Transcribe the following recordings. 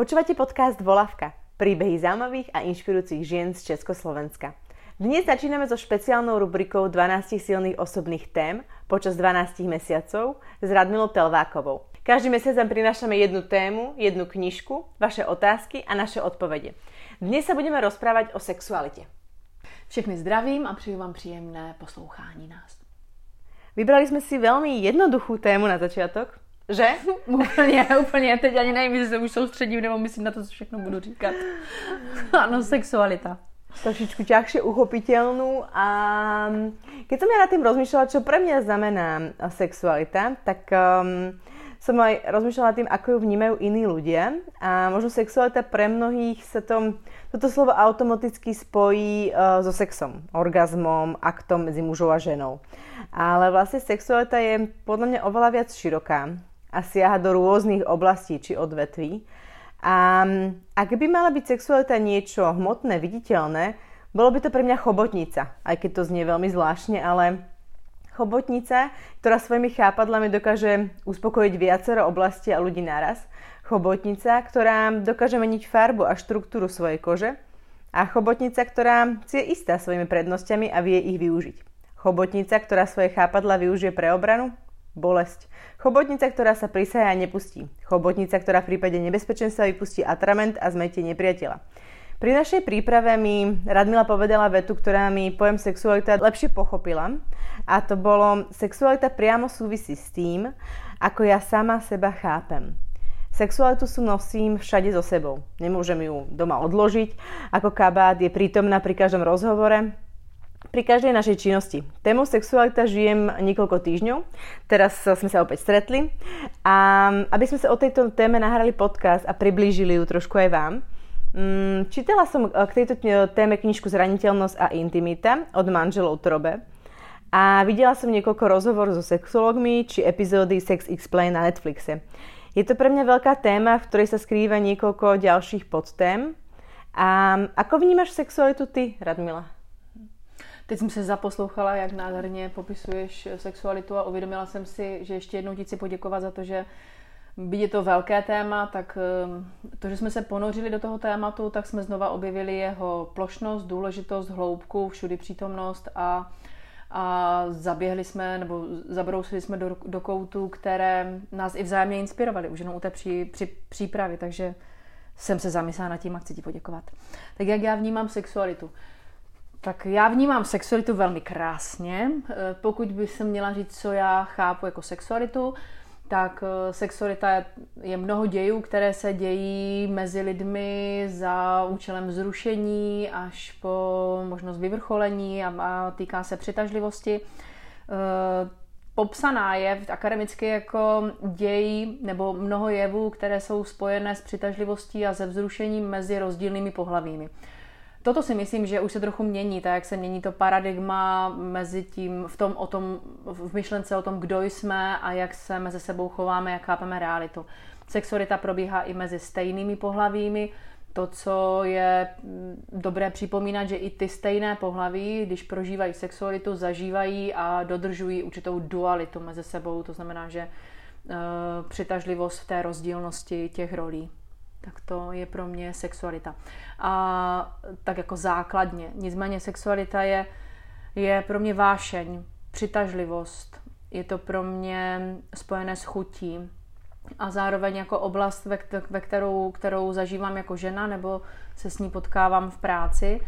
Počúvate podcast Volavka. Príbehy zaujímavých a inšpirujúcich žien z Československa. Dnes začíname so špeciálnou rubrikou 12 silných osobných tém počas 12 mesiacov s Radmilou Telvákovou. Každý mesiac vám prinášame jednu tému, jednu knižku, vaše otázky a naše odpovede. Dnes sa budeme rozprávať o sexualite. Všechny zdravím a přeju vám příjemné poslouchání nás. Vybrali jsme si velmi jednoduchou tému na začátek, že? úplně, úplně. Teď ani nevím, jestli se už soustředím nebo myslím na to, co všechno budu říkat. ano, sexualita. Trošičku ťažšie uchopiteľnú a keď som ja nad tým rozmýšľala, čo pre mňa znamená sexualita, tak um, som aj rozmýšľala nad tým, ako ju vnímajú iní ľudia a možno sexualita pre mnohých sa to, toto slovo automaticky spojí uh, so sexom, orgazmom, aktom medzi mužou a ženou. Ale vlastne sexualita je podľa mňa oveľa viac široká a siaha do rôznych oblastí či odvetví. A ak by mala byť sexualita niečo hmotné, viditeľné, bolo by to pre mňa chobotnica, aj keď to znie veľmi zvláštne, ale chobotnica, ktorá svojimi chápadlami dokáže uspokojiť viacero oblastí a ľudí naraz. Chobotnica, ktorá dokáže meniť farbu a štruktúru svojej kože. A chobotnica, ktorá si je istá svojimi prednosťami a vie ich využiť. Chobotnica, ktorá svoje chápadla využije pre obranu, bolesť. Chobotnica, ktorá sa prisaja a nepustí. Chobotnica, ktorá v prípade nebezpečenstva vypustí atrament a zmetie nepriateľa. Pri našej príprave mi Radmila povedala vetu, ktorá mi pojem sexualita lepšie pochopila. A to bolo, sexualita priamo súvisí s tým, ako ja sama seba chápem. Sexualitu sú nosím všade so sebou. Nemôžem ju doma odložiť. Ako kabát je prítomná pri každom rozhovore, pri každej našej činnosti. Tému sexualita žijem niekoľko týždňov, teraz sme sa opäť stretli a aby sme sa o tejto téme nahrali podcast a priblížili ju trošku aj vám, mm, čítala som k tejto téme knižku Zraniteľnosť a intimita od manželov Trobe a videla som niekoľko rozhovorov so sexologmi či epizódy Sex Explain na Netflixe. Je to pre mňa veľká téma, v ktorej sa skrýva niekoľko ďalších podtém. A ako vnímaš sexualitu ty, Radmila? Teď jsem se zaposlouchala, jak nádherně popisuješ sexualitu a uvědomila jsem si, že ještě jednou ti chci poděkovat za to, že byť je to velké téma, tak ehm, to, že jsme se ponořili do toho tématu, tak jsme znova objevili jeho plošnost, důležitost, hloubku, všudy přítomnost a, a zaběhli jsme nebo zabrousili jsme do, do koutů, které nás i vzájemně inspirovaly, už jenom u té pří, při, přípravy, takže jsem se zamyslela nad tím a chci ti poděkovat. Tak jak já vnímám sexualitu? Tak já vnímám sexualitu velmi krásně. Eh, pokud by se měla říct, co já chápu jako sexualitu, tak eh, sexualita je mnoho dějů, které se dějí mezi lidmi za účelem zrušení až po možnost vyvrcholení a, a týká se přitažlivosti. E, popsaná je akademicky jako děj nebo mnoho jevů, které jsou spojené s přitažlivostí a se vzrušením mezi rozdílnými pohlavími. Toto si myslím, že už se trochu mění, tak jak se mění to paradigma mezi tím, v, tom, o tom, v myšlence o tom, kdo jsme a jak se mezi sebou chováme, jak chápeme realitu. Sexualita probíhá i mezi stejnými pohlavími, to, co je mm, dobré připomínat, že i ty stejné pohlaví, když prožívají sexualitu, zažívají a dodržují určitou dualitu mezi sebou, to znamená, že uh, přitažlivost v té rozdílnosti těch rolí tak to je pro mě sexualita. A tak jako základně. Nicméně sexualita je, je pro mě vášeň, přitažlivost. Je to pro mě spojené s chutí a zároveň jako oblast, ve, ve kterou, kterou zažívám jako žena nebo se s ní potkávám v práci,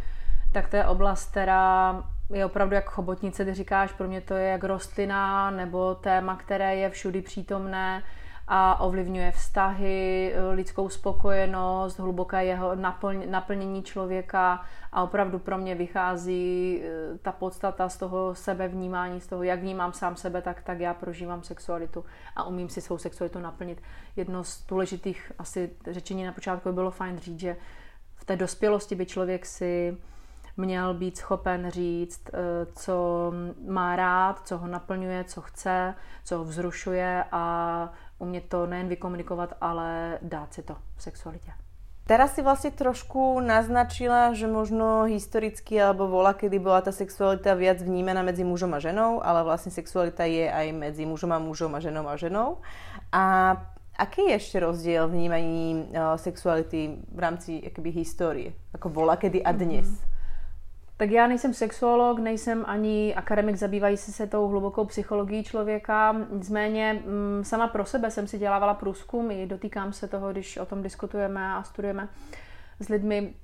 tak to je oblast, která je opravdu jak chobotnice, ty říkáš, pro mě to je jak rostlina nebo téma, které je všudy přítomné, a ovlivňuje vztahy, lidskou spokojenost, hluboké jeho naplnění člověka a opravdu pro mě vychází eh, ta podstata z toho sebevnímání, z toho, jak vnímám sám sebe, tak, tak já prožívám sexualitu a umím si svou sexualitu naplnit. Jedno z důležitých asi řečení na počátku by bylo fajn říct, že v té dospělosti by člověk si měl být schopen říct, eh, co má rád, co ho naplňuje, co chce, co ho vzrušuje a umět to nejen vykomunikovat, ale dát si to v sexualitě. Teraz si vlastne trošku naznačila, že možno historicky alebo vola, kedy bola tá sexualita viac vnímaná medzi mužom a ženou, ale vlastne sexualita je aj medzi mužom a mužom a ženou a ženou. A Aký je ešte rozdiel v vnímaní uh, sexuality v rámci jakoby, historie? Jako vola kedy a dnes? Mm. Tak já nejsem sexuolog, nejsem ani akademik zabývající se tou hlubokou psychologií člověka, nicméně mm, sama pro sebe jsem si dělávala průzkum, i dotýkám se toho, když o tom diskutujeme a studujeme s lidmi,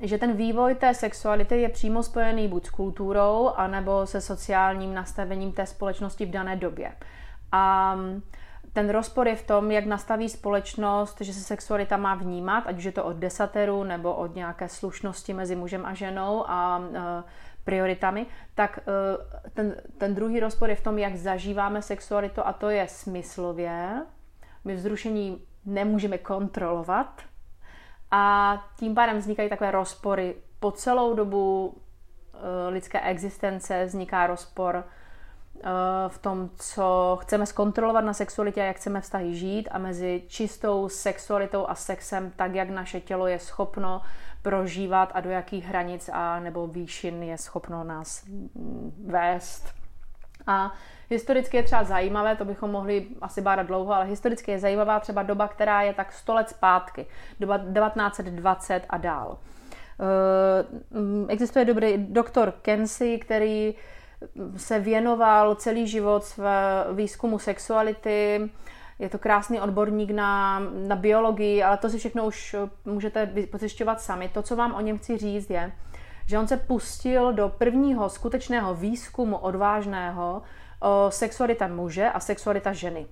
že ten vývoj té sexuality je přímo spojený buď s kulturou, anebo se sociálním nastavením té společnosti v dané době. A mm, ten rozpor je v tom, jak nastaví společnost, že se sexualita má vnímat, ať už je to od desateru nebo od nějaké slušnosti mezi mužem a ženou a e, prioritami, tak e, ten, ten druhý rozpor je v tom, jak zažíváme sexualitu a to je smyslově. My vzrušení nemůžeme kontrolovat a tím pádem vznikají takové rozpory. Po celou dobu e, lidské existence vzniká rozpor v tom, co chceme zkontrolovat na sexualitě a jak chceme vztahy žít a mezi čistou sexualitou a sexem, tak jak naše tělo je schopno prožívat a do jakých hranic a nebo výšin je schopno nás vést. A historicky je třeba zajímavé, to bychom mohli asi bádat dlouho, ale historicky je zajímavá třeba doba, která je tak 100 let zpátky, doba 1920 a dál. Eh, mm, existuje dobrý doktor Kensi, který se věnoval celý život své výzkumu sexuality, je to krásný odborník na, na biologii, ale to si všechno už můžete pozjišťovat sami. To, co vám o něm chci říct, je, že on se pustil do prvního skutečného výzkumu odvážného o sexualita muže a sexualita ženy.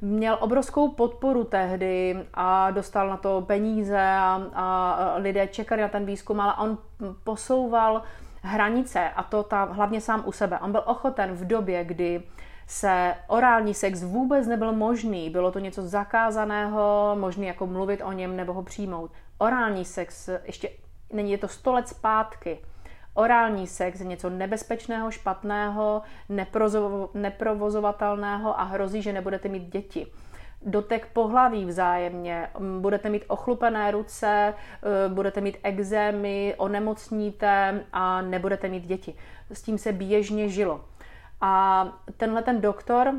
Měl obrovskou podporu tehdy a dostal na to peníze a, a lidé čekali na ten výzkum, ale on posouval hranice a to ta, hlavně sám u sebe. On byl ochoten v době, kdy se orální sex vůbec nebyl možný, bylo to něco zakázaného, možný jako mluvit o něm nebo ho přijmout. Orální sex, ještě není je to sto let zpátky, orální sex je něco nebezpečného, špatného, neprovozovatelného a hrozí, že nebudete mít děti dotek pohlaví vzájemně, budete mít ochlupené ruce, e, budete mít exémy, onemocníte a nebudete mít děti. S tím se běžně žilo. A tenhle ten doktor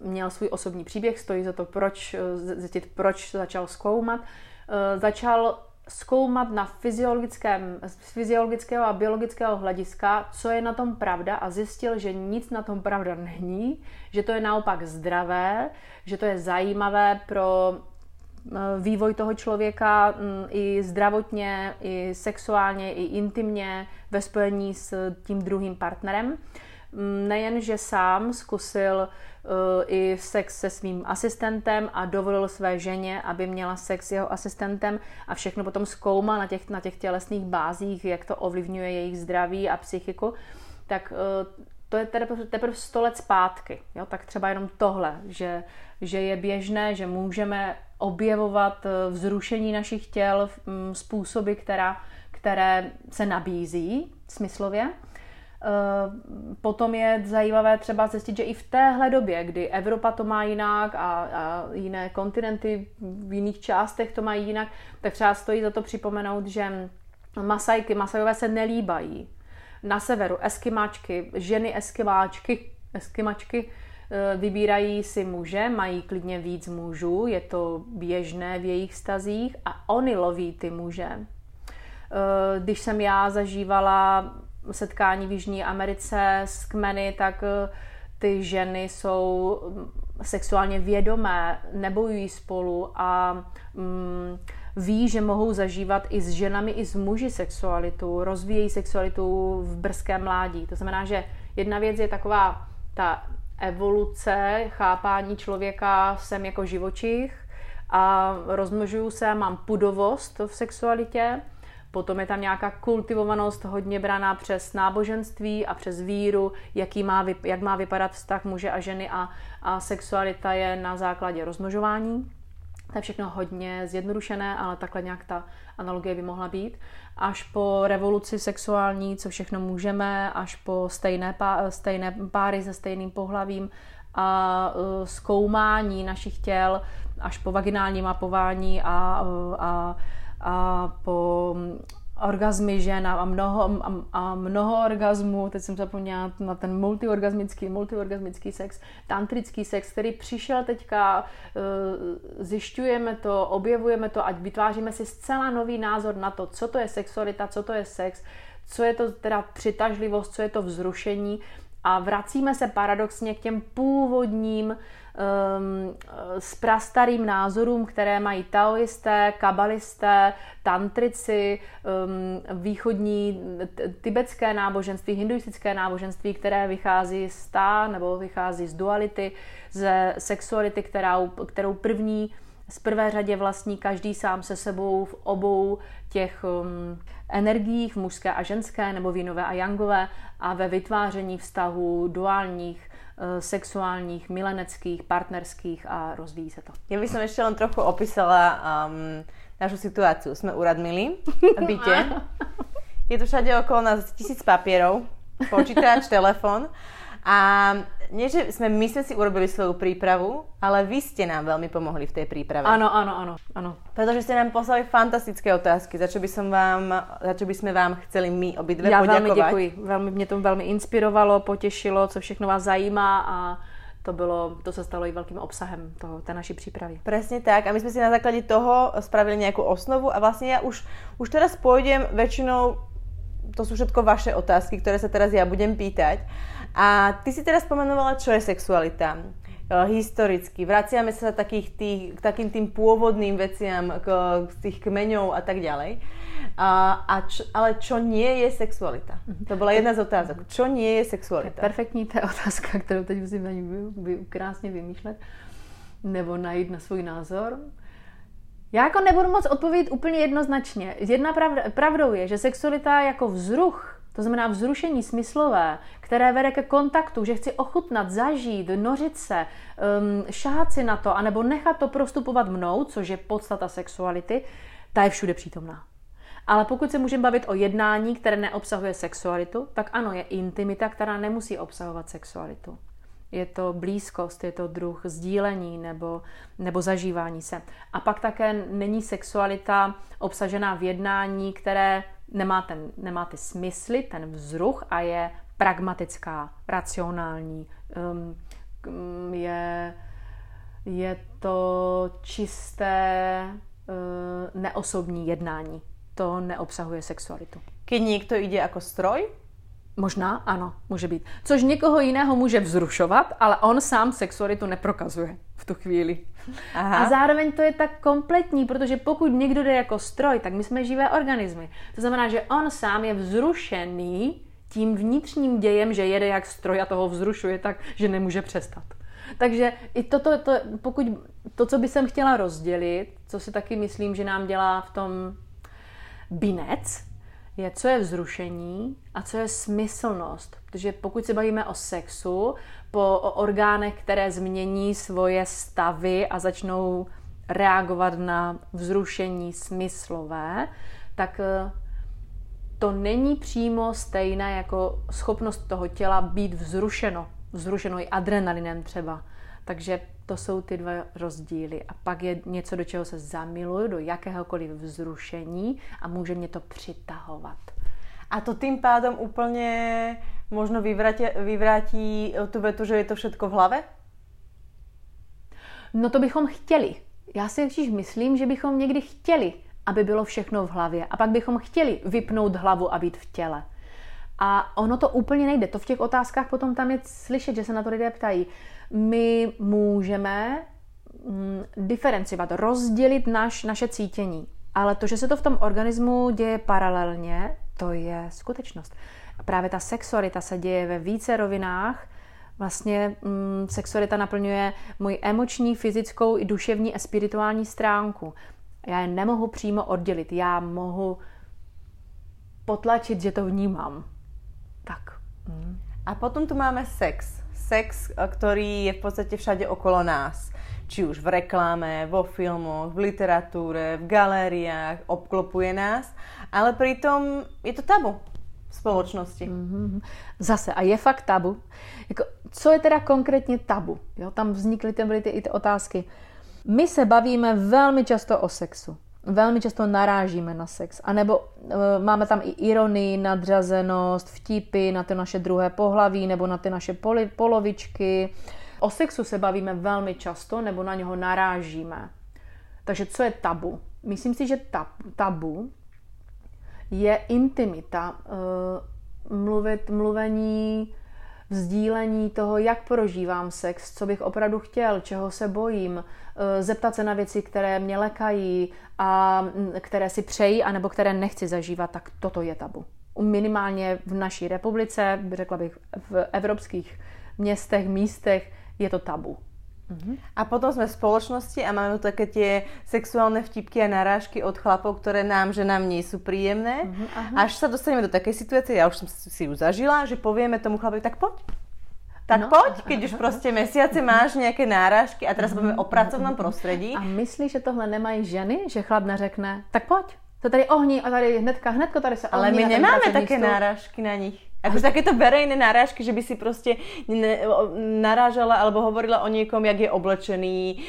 měl svůj osobní příběh, stojí za to, proč e, zjistit, proč začal zkoumat. E, začal zkoumat na fyziologickém, z fyziologického a biologického hlediska, co je na tom pravda a zjistil, že nic na tom pravda není, že to je naopak zdravé, že to je zajímavé pro eh, vývoj toho člověka mm, i zdravotně, i sexuálně, i intimně ve spojení s tím druhým partnerem. Mm, nejen, že sám zkusil uh, i sex se svým asistentem a dovolil své ženě, aby měla sex s jeho asistentem a všechno potom zkoumal na těch, na těch tělesných bázích, jak to ovlivňuje jejich zdraví a psychiku, tak uh, to je teprve, teprve 100 let zpátky. Jo? Tak třeba jenom tohle, že, že je běžné, že můžeme objevovat uh, vzrušení našich těl um, způsoby, která, které se nabízí smyslově Eh, potom je zajímavé třeba zjistit, že i v téhle době, kdy Evropa to má jinak a, a jiné kontinenty v jiných částech to mají jinak, tak třeba stojí za to připomenout, že Masajky, Masajové se nelíbají. Na severu eskimáčky, ženy eskimáčky, eskimačky eh, vybírají si muže, mají klidně víc mužů, je to běžné v jejich stazích a oni loví ty muže. Eh, když jsem já zažívala setkání v Jižní Americe s kmeny, tak eh, ty ženy jsou mm, sexuálně vědomé, nebojují spolu a mm, ví, že mohou zažívat i s ženami, i s muži sexualitu, rozvíjejí sexualitu v brzkém mládí. To znamená, že jedna věc je taková ta evoluce, chápání člověka jsem jako živočich a rozmnožuju se, mám pudovost v sexualitě Potom je tam nějaká kultivovanost hodně braná přes náboženství a přes víru, jaký má, jak má vypadat vztah muže a ženy a, a sexualita je na základě rozmnožování. To je všechno hodně zjednodušené, ale takhle nějak ta analogie by mohla být. Až po revoluci sexuální, co všechno můžeme, až po stejné, pá, stejné páry se stejným pohlavím a uh, zkoumání našich těl, až po vaginální mapování a, uh, a a po orgazmy žen a mnoho, a, a mnoho orgazmů, teď jsem zapomněla na ten multiorgasmický, multiorgasmický sex, tantrický sex, který přišel teďka, eh, zjišťujeme to, objevujeme to, ať vytváříme si zcela nový názor na to, co to je sexualita, co to je sex, co je to teda přitažlivost, co je to vzrušení. A vracíme se paradoxně k těm původním um, s prastarým názorům, které mají taoisté, kabalisté, tantrici, um, východní tibetské náboženství, hinduistické náboženství, které vychází z ta nebo vychází z duality, ze sexuality, kterou, kterou první z prvé řadě vlastní každý sám se sebou v obou těch um, energiích, v mužské a ženské, nebo vínové a jangové, a ve vytváření vztahů duálních, sexuálních, mileneckých, partnerských a rozvíjí se to. Já bych som ještě len trochu opísala um, našu situaci. Jsme u Radmily v bytě. Je tu všade okolo nás tisíc papierov, počítač, telefon. A nie, že sme my sme si urobili svoju prípravu, ale vy ste nám veľmi pomohli v tej príprave. Áno, áno, áno, áno. Pretože ste nám poslali fantastické otázky, za čo by som vám, za čo by sme vám chceli my obidve Já poďakovať. velmi děkuji. Velmi, mě to velmi inspirovalo, potěšilo, co všechno vás zajímá a to, bylo, to se stalo i velkým obsahem toho, té naší přípravy. Presne tak. A my sme si na základe toho spravili nejakú osnovu a vlastne ja už, už teraz pôjdem väčšinou to sú všetko vaše otázky, ktoré sa teraz ja budem pýtať. A ty si teraz spomenovala, čo je sexualita historicky. Vraciame sa takých tých, k takým tým pôvodným veciam, k, z tých kmeňov a tak ďalej. A, a č, ale čo nie je sexualita? To byla jedna z otázok. Čo nie je sexualita? Perfektní ta otázka, kterou teď musím vy, vy, krásně vymýšlet nebo najít na svůj názor. Já jako nebudu moc odpovědět úplně jednoznačně. Jedna pravda, pravdou je, že sexualita jako vzruch, to znamená vzrušení smyslové, které vede ke kontaktu, že chci ochutnat, zažít, nořit se, um, šáhat si na to, anebo nechat to prostupovat mnou, což je podstata sexuality, ta je všude přítomná. Ale pokud se můžeme bavit o jednání, které neobsahuje sexualitu, tak ano, je intimita, která nemusí obsahovat sexualitu je to blízkost, je to druh sdílení nebo, nebo zažívání se. A pak také není sexualita obsažená v jednání, které nemá, ten, nemá ty smysly, ten vzruch a je pragmatická, racionální. Um, je, je to čisté uh, neosobní jednání. To neobsahuje sexualitu. Keď někdo jde jako stroj, Možná ano, může být. Což někoho jiného může vzrušovat, ale on sám sexualitu neprokazuje v tu chvíli. Aha. A zároveň to je tak kompletní, protože pokud někdo jde jako stroj, tak my jsme živé organismy. To znamená, že on sám je vzrušený tím vnitřním dějem, že jede jak stroj a toho vzrušuje tak, že nemůže přestat. Takže i toto, to, pokud to, co by jsem chtěla rozdělit, co si taky myslím, že nám dělá v tom binec, je, co je vzrušení a co je smyslnost. Protože pokud se bavíme o sexu, po, o orgánech, které změní svoje stavy a začnou reagovat na vzrušení smyslové, tak eh, to není přímo stejné jako schopnost toho těla být vzrušeno. Vzrušeno i adrenalinem třeba. Takže to jsou ty dva rozdíly. A pak je něco, do čeho se zamiluju, do jakéhokoliv vzrušení a může mě to přitahovat. A to tým pádom úplně možno vyvrátí, vyvrátí tu vetu, že je to všetko v hlave? No to bychom chtěli. Já si totiž myslím, že bychom někdy chtěli, aby bylo všechno v hlavě. A pak bychom chtěli vypnout hlavu a být v těle. A ono to úplně nejde. To v těch otázkách potom tam je slyšet, že se na to lidé ptají my můžeme mm, diferenciovat, rozdělit naš, naše cítění. Ale to, že se to v tom organismu děje paralelně, to je skutečnost. Právě ta sexualita se děje ve více rovinách. Vlastně mm, sexualita naplňuje moji emoční, fyzickou i duševní a spirituální stránku. Já je nemohu přímo oddělit. Já mohu potlačit, že to vnímám. Tak. Mm. A potom tu máme sex sex, ktorý je v podstate všade okolo nás. Či už v reklame, vo filmoch, v literatúre, v galériách, obklopuje nás, ale pritom je to tabu v společnosti. Mm-hmm. Zase, a je fakt tabu. Jako, co je teda konkrétně tabu? Jo, tam vznikly ty, ty, ty otázky. My se bavíme velmi často o sexu. Velmi často narážíme na sex. A nebo uh, máme tam i ironii, nadřazenost, vtipy na ty naše druhé pohlaví nebo na ty naše poli, polovičky. O sexu se bavíme velmi často nebo na něho narážíme. Takže co je tabu? Myslím si, že tab, tabu je intimita, uh, mluvit, mluvení, vzdílení toho, jak prožívám sex, co bych opravdu chtěl, čeho se bojím, eh, zeptat se na věci, které mě lekají a mm, které si přejí, anebo které nechci zažívat, tak toto je tabu. Minimálně v naší republice, řekla bych v evropských městech, místech, je to tabu. Uh-huh. A potom sme v spoločnosti a máme tu také tie sexuálne vtipky a narážky od chlapov, ktoré nám, že nám nie sú príjemné. Uh-huh, Až sa dostaneme do takej situácie, ja už som si ju zažila, že povieme tomu chlapovi, tak poď. Tak no. poď, keď už prostě mesiace máš nějaké náražky a teraz bavíme o pracovnom prostředí. A myslíš, že tohle nemají ženy, že chlap neřekne, tak pojď, to tady ohní a tady hnedka, hnedko tady se. Ale my nemáme také náražky na nich. Ako takéto verejné náražky, že by si prostě narážala alebo hovorila o někom, jak je oblečený,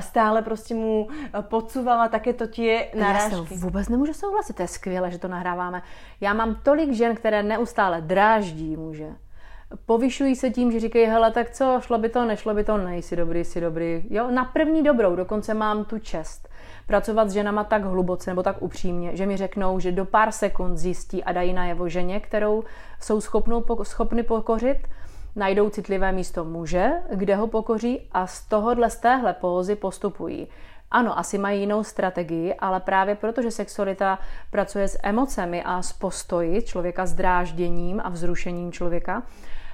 stále prostě mu podsúvala takéto tie náražky. Já vůbec nemůžu souhlasit, to je skvělé, že to nahráváme. Já mám tolik žen, které neustále dráždí muže. Povyšují se tím, že říkají, hele, tak co, šlo by to, nešlo by to, nejsi dobrý, jsi dobrý. Jo, na první dobrou, dokonce mám tu čest pracovat s ženama tak hluboce nebo tak upřímně, že mi řeknou, že do pár sekund zjistí a dají najevo ženě, kterou jsou schopnou, schopny pokořit, najdou citlivé místo muže, kde ho pokoří a z tohohle, z téhle pózy postupují. Ano, asi mají jinou strategii, ale právě protože sexualita pracuje s emocemi a s postoji člověka, s drážděním a vzrušením člověka,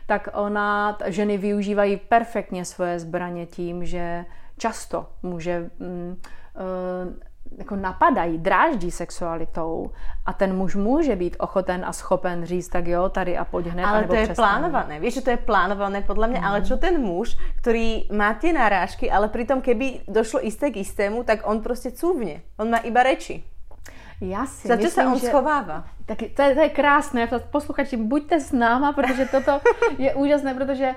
tak ona, ženy využívají perfektně svoje zbraně tím, že často může mm, uh, jako napadají, dráždí sexualitou a ten muž může být ochoten a schopen říct, tak jo, tady a pojď hned. Ale to je přestane. plánované, víš, že to je plánované podle mě, mm. ale čo ten muž, který má ty narážky, ale přitom keby došlo jisté k jistému, tak on prostě cůvně, on má iba reči. Já si Za myslím, se on že... schovává. Tak to je, to je krásné, posluchači, buďte s náma, protože toto je úžasné, protože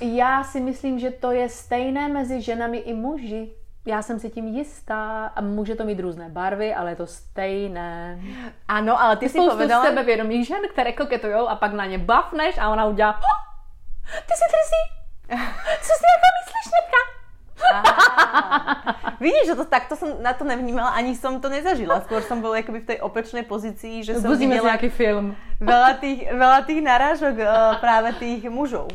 já si myslím, že to je stejné mezi ženami i muži. Já jsem si tím jistá a může to mít různé barvy, ale je to stejné. Ano, ale ty, ty si povedala... sebevědomých žen, které koketujou a pak na ně bafneš a ona udělá ty si trzí. Co si jako myslíš, Nebka? Vidíš, že to takto som na to nevnímala, ani som to nezažila. Skôr som bola akoby v tej opačnej pozícii, že som videla nejaký film. Veľa tých, veľa tých narážok uh, práve tých mužov.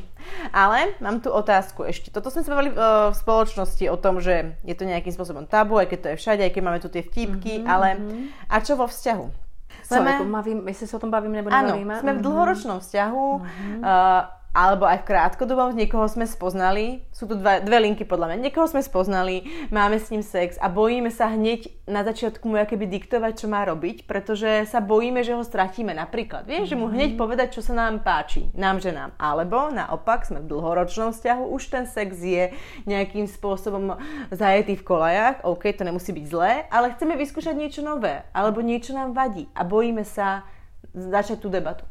Ale mám tu otázku ešte. Toto sme sa bavili uh, v spoločnosti o tom, že je to nejakým spôsobom tabu, aj keď to je všade, aj keď máme tu tie vtípky, mm-hmm. ale a čo vo vzťahu? Co, jsme... jako mavím, jestli se o tom bavíme nebo nebavíme? Ano, jsme v dlhoročnom vzťahu. Mm-hmm. Uh, alebo aj v krátkodobom, niekoho sme spoznali, sú tu dve, dve linky podľa mňa, niekoho sme spoznali, máme s ním sex a bojíme sa hneď na začiatku mu keby diktovať, čo má robiť, pretože sa bojíme, že ho stratíme. Napríklad, vieš, že mu hneď mhm. povedať, čo sa nám páči, nám, že nám. Alebo naopak, sme v dlhoročnom vzťahu, už ten sex je nejakým spôsobom zajetý v kolajách, OK, to nemusí byť zlé, ale chceme vyskúšať niečo nové, alebo niečo nám vadí a bojíme sa začať tú debatu.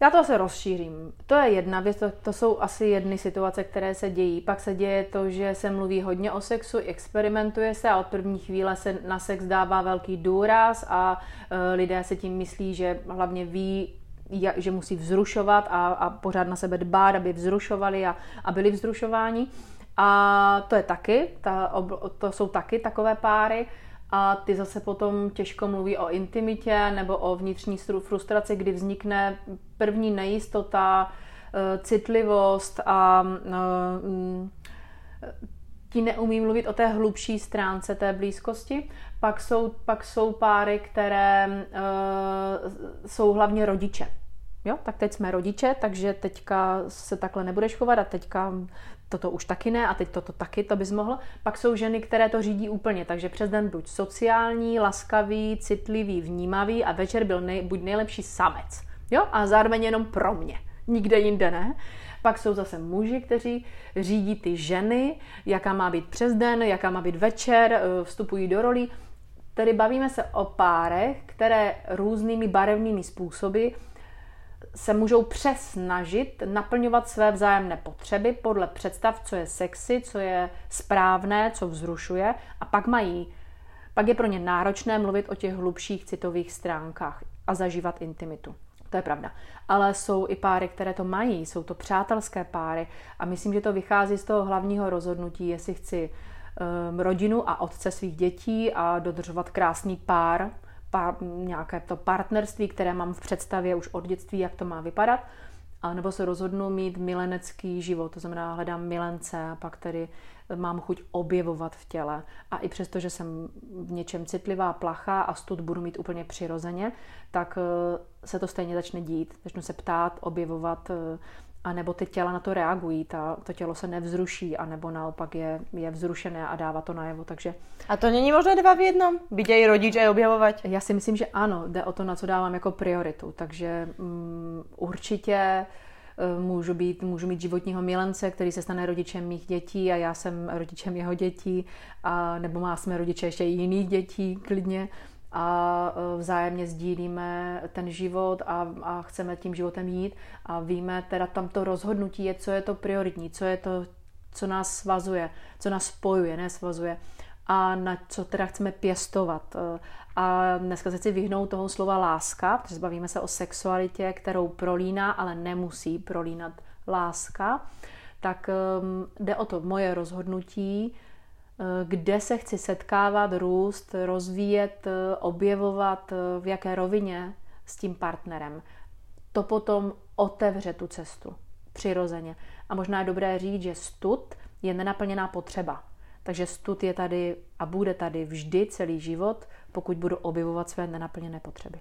Já to asi rozšířím. To je jedna věc, to, to jsou asi jedny situace, které se dějí. Pak se děje to, že se mluví hodně o sexu, experimentuje se a od první chvíle se na sex dává velký důraz a e, lidé se tím myslí, že hlavně ví, že musí vzrušovat a, a pořád na sebe dbát, aby vzrušovali a, a byli vzrušováni. A to je taky, ta, to jsou taky takové páry a ty zase potom těžko mluví o intimitě nebo o vnitřní frustraci, kdy vznikne první nejistota, eh, citlivost a eh, mm, ti neumí mluvit o té hlubší stránce té blízkosti. Pak jsou, pak jsou páry, které uh, jsou hlavně rodiče. Jo, tak teď jsme rodiče, takže teďka se takhle nebudeš chovat a teďka toto už taky ne a teď toto taky, to bys mohl. Pak jsou ženy, které to řídí úplně, takže přes den buď sociální, laskavý, citlivý, vnímavý a večer byl nej, buď nejlepší samec. Jo, a zároveň jenom pro mě, nikde jinde ne. Pak jsou zase muži, kteří řídí ty ženy, jaká má být přes den, jaká má být večer, eh, vstupují do rolí. Tedy bavíme se o párech, které různými barevnými způsoby se můžou přesnažit naplňovat své vzájemné potřeby podle představ, co je sexy, co je správné, co vzrušuje a pak mají Pak je pro ně náročné mluvit o těch hlubších citových stránkách a zažívat intimitu. To je pravda. Ale jsou i páry, které to mají, jsou to přátelské páry a myslím, že to vychází z toho hlavního rozhodnutí, jestli chci um, rodinu a otce svých dětí a dodržovat krásný pár, nějaké to partnerství, které mám v představě už od dětství, jak to má vypadat, a nebo se rozhodnu mít milenecký život, to znamená hledám milence a pak tedy mám chuť objevovat v těle. A i přesto, že jsem v něčem citlivá, plachá a stud budu mít úplně přirozeně, tak eh, se to stejně začne dít. Začnu se ptát, objevovat, eh, a nebo ty těla na to reagují, ta, to tělo se nevzruší, a nebo naopak je, je vzrušené a dává to najevo. Takže... A to není možné dva v jednom? Být i rodič a objevovat? Já si myslím, že ano, jde o to, na co dávám jako prioritu. Takže um, určitě uh, můžu, být, můžu mít životního milence, který se stane rodičem mých dětí a já jsem rodičem jeho dětí, a, nebo má jsme rodiče ještě jiných dětí klidně a e, vzájemně sdílíme ten život a, a chceme tím životem jít a víme teda tam to rozhodnutí je, co je to prioritní, co je to, co nás svazuje, co nás spojuje, ne svazuje a na co teda chceme pěstovat. E, a dneska se chci vyhnout toho slova láska, protože bavíme se o sexualitě, kterou prolíná, ale nemusí prolínat láska. Tak um, jde o to moje rozhodnutí, kde se chci setkávat, růst, rozvíjet, eh, objevovat, eh, v jaké rovině s tím partnerem. To potom otevře tu cestu přirozeně. A možná je dobré říct, že stud je nenaplněná potřeba. Takže stud je tady a bude tady vždy celý život, pokud budu objevovat své nenaplněné potřeby.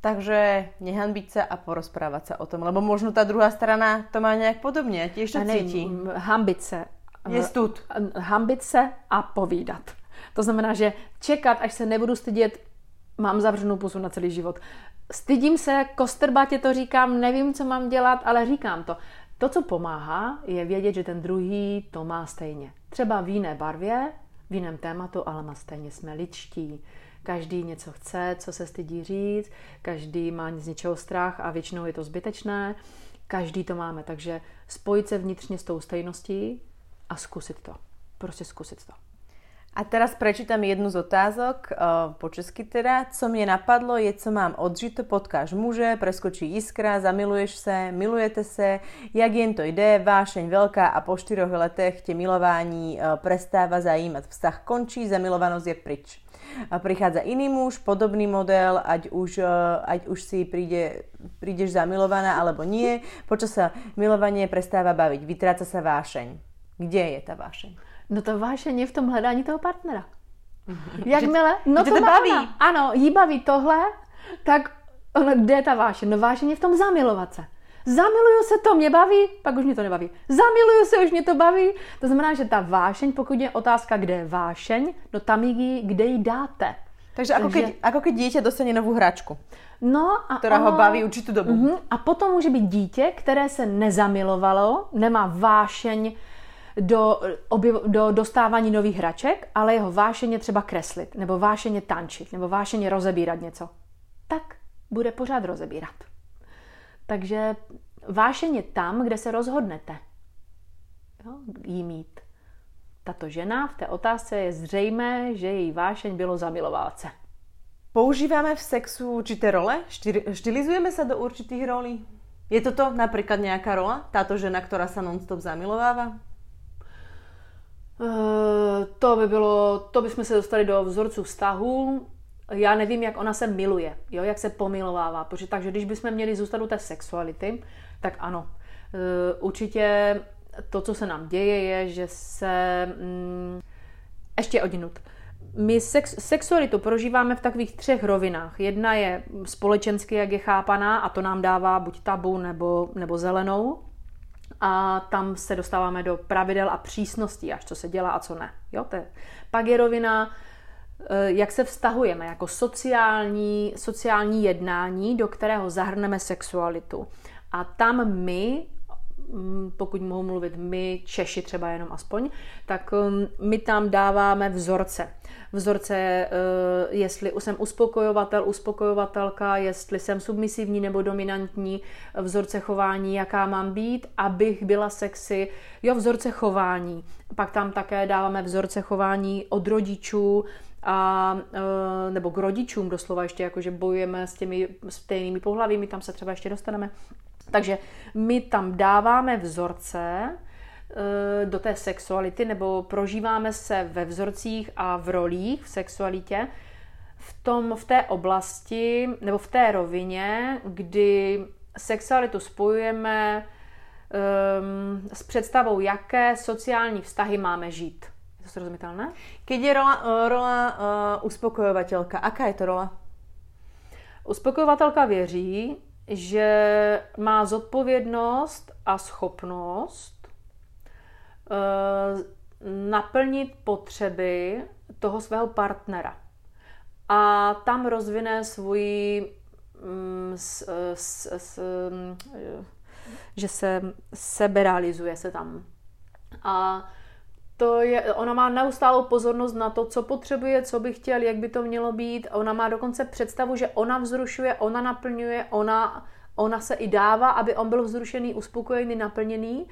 Takže nehanbiť sa a porozprávať sa o tom, lebo možno ta druhá strana to má nějak podobně, tiež to cítí. Hambit se je stud. Hambit se a povídat. To znamená, že čekat, až se nebudu stydět, mám zavřenou pusu na celý život. Stydím se, kostrbatě to říkám, nevím, co mám dělat, ale říkám to. To, co pomáhá, je vědět, že ten druhý to má stejně. Třeba v jiné barvě, v jiném tématu, ale má stejně jsme ličtí. Každý něco chce, co se stydí říct, každý má z něčeho strach a většinou je to zbytečné. Každý to máme, takže spojit se vnitřně s tou stejností, a zkusit to. Prostě zkusit to. A teraz prečítam jednu z otázok, uh, po česky teda. Co mě napadlo, je, co mám odžito, potkáš muže, preskočí jiskra, zamiluješ se, milujete se, jak jen to jde, vášeň velká a po čtyřech letech tě milování uh, prestáva zajímat. Vztah končí, zamilovanost je pryč. A prichádza iný muž, podobný model, ať už, uh, ať už si príde, prídeš zamilovaná alebo nie. Počas sa milovanie prestáva baviť, vytráca sa vášeň. Kde je ta vášeň? No to vášeň je v tom hledání toho partnera. Jakmile, no to, baví. Ona, ano, jí baví tohle, tak ono, kde je ta vášeň? No vášeň je v tom zamilovat se. Zamiluju se, to mě baví, pak už mě to nebaví. Zamiluju se, už mě to baví. To znamená, že ta vášeň, pokud je otázka, kde je vášeň, no tam ji, kde ji dáte. Takže ako, Takže... Keď, ako keď dítě dostane novou hračku. No a která ho baví určitou dobu. Uh-huh. A potom může být dítě, které se nezamilovalo, nemá vášeň do, objev, do dostávání nových hraček, ale jeho vášeně třeba kreslit, nebo vášeně tančit, nebo vášeně rozebírat něco. Tak bude pořád rozebírat. Takže vášeně tam, kde se rozhodnete jo, jí mít. Tato žena v té otázce je zřejmé, že její vášeň bylo zamilovat se. Používáme v sexu určité role? Štylizujeme se do určitých rolí? Je toto například nějaká rola? Táto žena, která se non-stop zamilovává? Eh, to by bylo, to bychom se dostali do vzorců vztahu. Já nevím, jak ona se miluje, jo, jak se pomilovává, protože takže když bychom měli zůstat u té sexuality, tak ano. Eh, určitě to, co se nám děje, je, že se mm, ještě odinut. My sex, sexualitu prožíváme v takových třech rovinách. Jedna je společensky, jak je chápaná, a to nám dává buď tabu nebo, nebo zelenou a tam se dostáváme do pravidel a přísností, až co se dělá a co ne. Jo, to je. Pak je rovina, eh, jak se vztahujeme jako sociální, sociální jednání, do kterého zahrneme sexualitu. A tam my pokud mohu mluvit my, Češi třeba jenom aspoň, tak um, my tam dáváme vzorce. Vzorce, eh, jestli jsem uspokojovatel, uspokojovatelka, jestli jsem submisivní nebo dominantní, vzorce chování, jaká mám být, abych byla sexy, jo, vzorce chování. Pak tam také dáváme vzorce chování od rodičů, a, e, nebo k rodičům doslova ještě, jako že bojujeme s těmi stejnými pohlavími, tam se třeba ještě dostaneme. Takže my tam dáváme vzorce e, do té sexuality, nebo prožíváme se ve vzorcích a v rolích v sexualitě, v, tom, v té oblasti nebo v té rovině, kdy sexualitu spojujeme um, s představou, jaké sociální vztahy máme žít. Je to srozumitelné? Keď je rola, uh, rola uh, uspokojovatelka, aká je to rola? Uspokojovatelka věří, že má zodpovědnost a schopnost uh, naplnit potřeby toho svého partnera. A tam rozvine svůj um, s, s, s, um, že se seberealizuje se tam. A to je, ona má neustálou pozornost na to, co potřebuje, co by chtěl, jak by to mělo být. Ona má dokonce představu, že ona vzrušuje, ona naplňuje, ona, ona se i dává, aby on byl vzrušený, uspokojený, naplněný.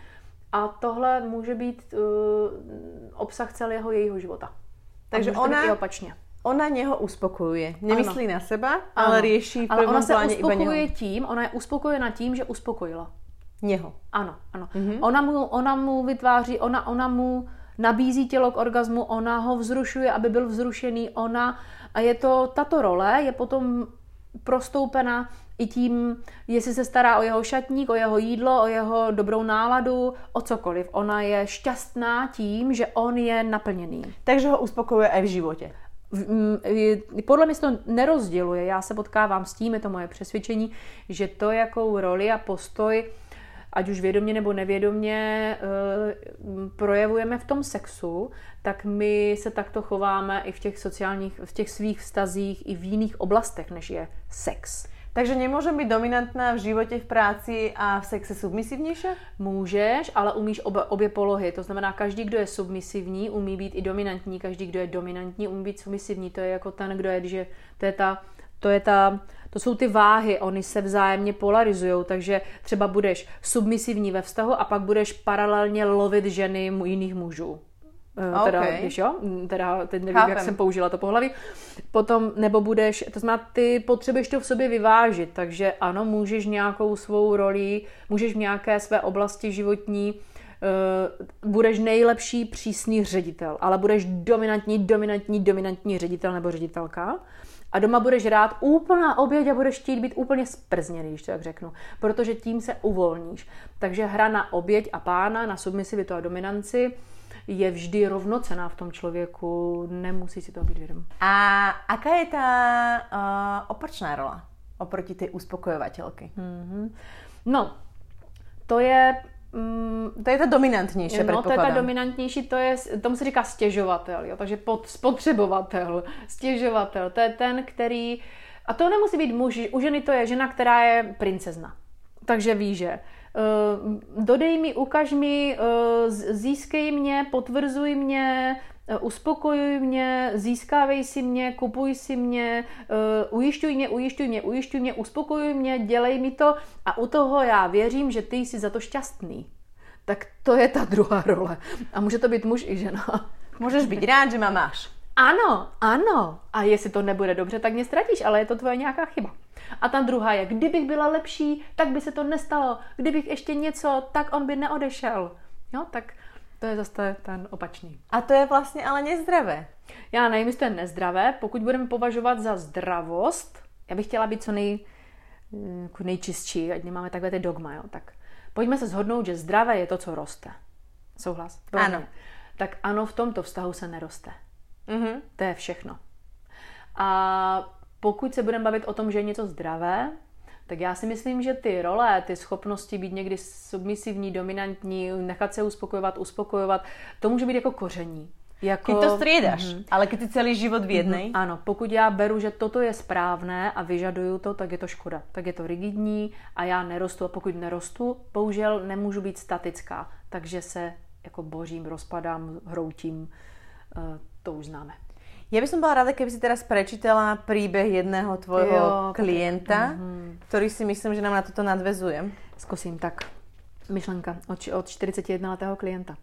A tohle může být uh, obsah celého jejího života. Takže ona, i opačně. ona něho uspokojuje. Nemyslí ano. na seba, ale ano. řeší v Ale ona se uspokojuje tím, ona je uspokojena tím, že uspokojila. Něho. Ano, ano. Mm-hmm. Ona, mu, ona mu vytváří, ona, ona mu nabízí tělo k orgazmu, ona ho vzrušuje, aby byl vzrušený, ona a je to, tato role je potom prostoupena i tím, jestli se stará o jeho šatník, o jeho jídlo, o jeho dobrou náladu, o cokoliv. Ona je šťastná tím, že on je naplněný. Takže ho uspokojuje i v životě. Podle mě se to nerozděluje. Já se potkávám s tím, je to moje přesvědčení, že to, jakou roli a postoj ať už vědomě nebo nevědomě eh, projevujeme v tom sexu, tak my se takto chováme i v těch sociálních, v těch svých vztazích i v jiných oblastech, než je sex. Takže nemůžem být dominantná v životě, v práci a v sexe submisivnější? Můžeš, ale umíš obě, obě polohy. To znamená, každý, kdo je submisivní, umí být i dominantní. Každý, kdo je dominantní, umí být submisivní. To je jako ten, kdo je, že to je ta, to je ta to jsou ty váhy, oni se vzájemně polarizují, takže třeba budeš submisivní ve vztahu a pak budeš paralelně lovit ženy jiných mužů. Okay. Teda, víš jo, teda teď nevím, Chápem. jak jsem použila to pohlaví. Potom, nebo budeš, to znamená, ty potřebuješ to v sobě vyvážit, takže ano, můžeš nějakou svou roli, můžeš v nějaké své oblasti životní, uh, budeš nejlepší přísný ředitel, ale budeš dominantní, dominantní, dominantní ředitel nebo ředitelka a doma budeš rád úplná oběť a budeš chtít být úplně sprzněný, když to tak řeknu, protože tím se uvolníš. Takže hra na oběť a pána, na submisivitu a dominanci je vždy rovnocená v tom člověku, nemusí si to být vědom. A aká je ta uh, opačná rola oproti té uspokojovatelky? Mm-hmm. No, to je to je ta dominantnější, No, to je ta dominantnější, to je, tomu se říká stěžovatel, jo, takže pod, spotřebovatel, stěžovatel, to je ten, který, a to nemusí být muž, u ženy to je žena, která je princezna. Takže ví, že uh, dodej mi, ukaž mi, uh, získej mě, potvrzuj mě, Eh, uspokojuj mě, získávej si mě, kupuj si mě, uh, ujišťuj mě, ujišťuj mě, ujišťuj mě, uspokojuj mě, dělej mi to a u toho já věřím, že ty jsi za to šťastný. Tak to je ta druhá role. A může to být muž i žena. Můžeš být rád, že má máš. Ano, ano. A jestli to nebude dobře, tak mě ztratíš, ale je to tvoje nějaká chyba. A ta druhá je, kdybych byla lepší, tak by se to nestalo. Kdybych ještě něco, tak on by neodešel. Jo, tak to je zase ten opačný. A to je vlastně ale nezdravé. Já nevím, jestli to je nezdravé. Pokud budeme považovat za zdravost, já bych chtěla být co nej, jako nejčistší, ať nemáme takové ty dogma, jo, tak pojďme se shodnout, že zdravé je to, co roste. Souhlas? Ano. Tak ano, v tomto vztahu se neroste. Mm-hmm. To je všechno. A pokud se budeme bavit o tom, že je něco zdravé, tak já si myslím, že ty role, ty schopnosti být někdy submisivní, dominantní, nechat se uspokojovat, uspokojovat, to může být jako koření. Jako... Ty to střídáš, mm-hmm. ale když ty celý život v jedné. Mm-hmm. Ano, pokud já beru, že toto je správné a vyžaduju to, tak je to škoda. Tak je to rigidní a já nerostu. A pokud nerostu, bohužel nemůžu být statická. Takže se jako bořím, rozpadám, hroutím. Eh, to už známe. Ja by som bola rada, keby si teraz prečítala príbeh jedného tvojho jo, klienta, mm-hmm. ktorý si myslím, že nám na toto nadvezuje. Zkusím tak. Myšlenka od, od 41 letého klienta.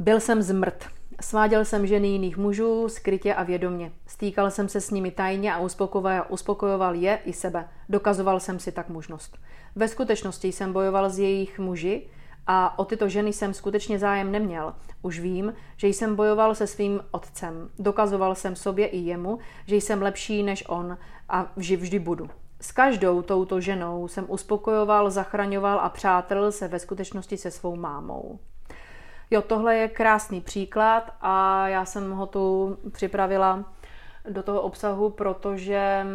Byl jsem zmrt. Sváděl jsem ženy jiných mužů, skrytě a vědomně. Stýkal jsem se s nimi tajně a uspokojoval, uspokojoval je i sebe. Dokazoval jsem si tak možnost. Ve skutečnosti jsem bojoval s jejich muži a o tyto ženy jsem skutečně zájem neměl. Už vím, že jsem bojoval se svým otcem. Dokazoval jsem sobě i jemu, že jsem lepší než on a že vždy budu. S každou touto ženou jsem uspokojoval, zachraňoval a přátel se ve skutečnosti se svou mámou. Jo, tohle je krásný příklad a já jsem ho tu připravila do toho obsahu, protože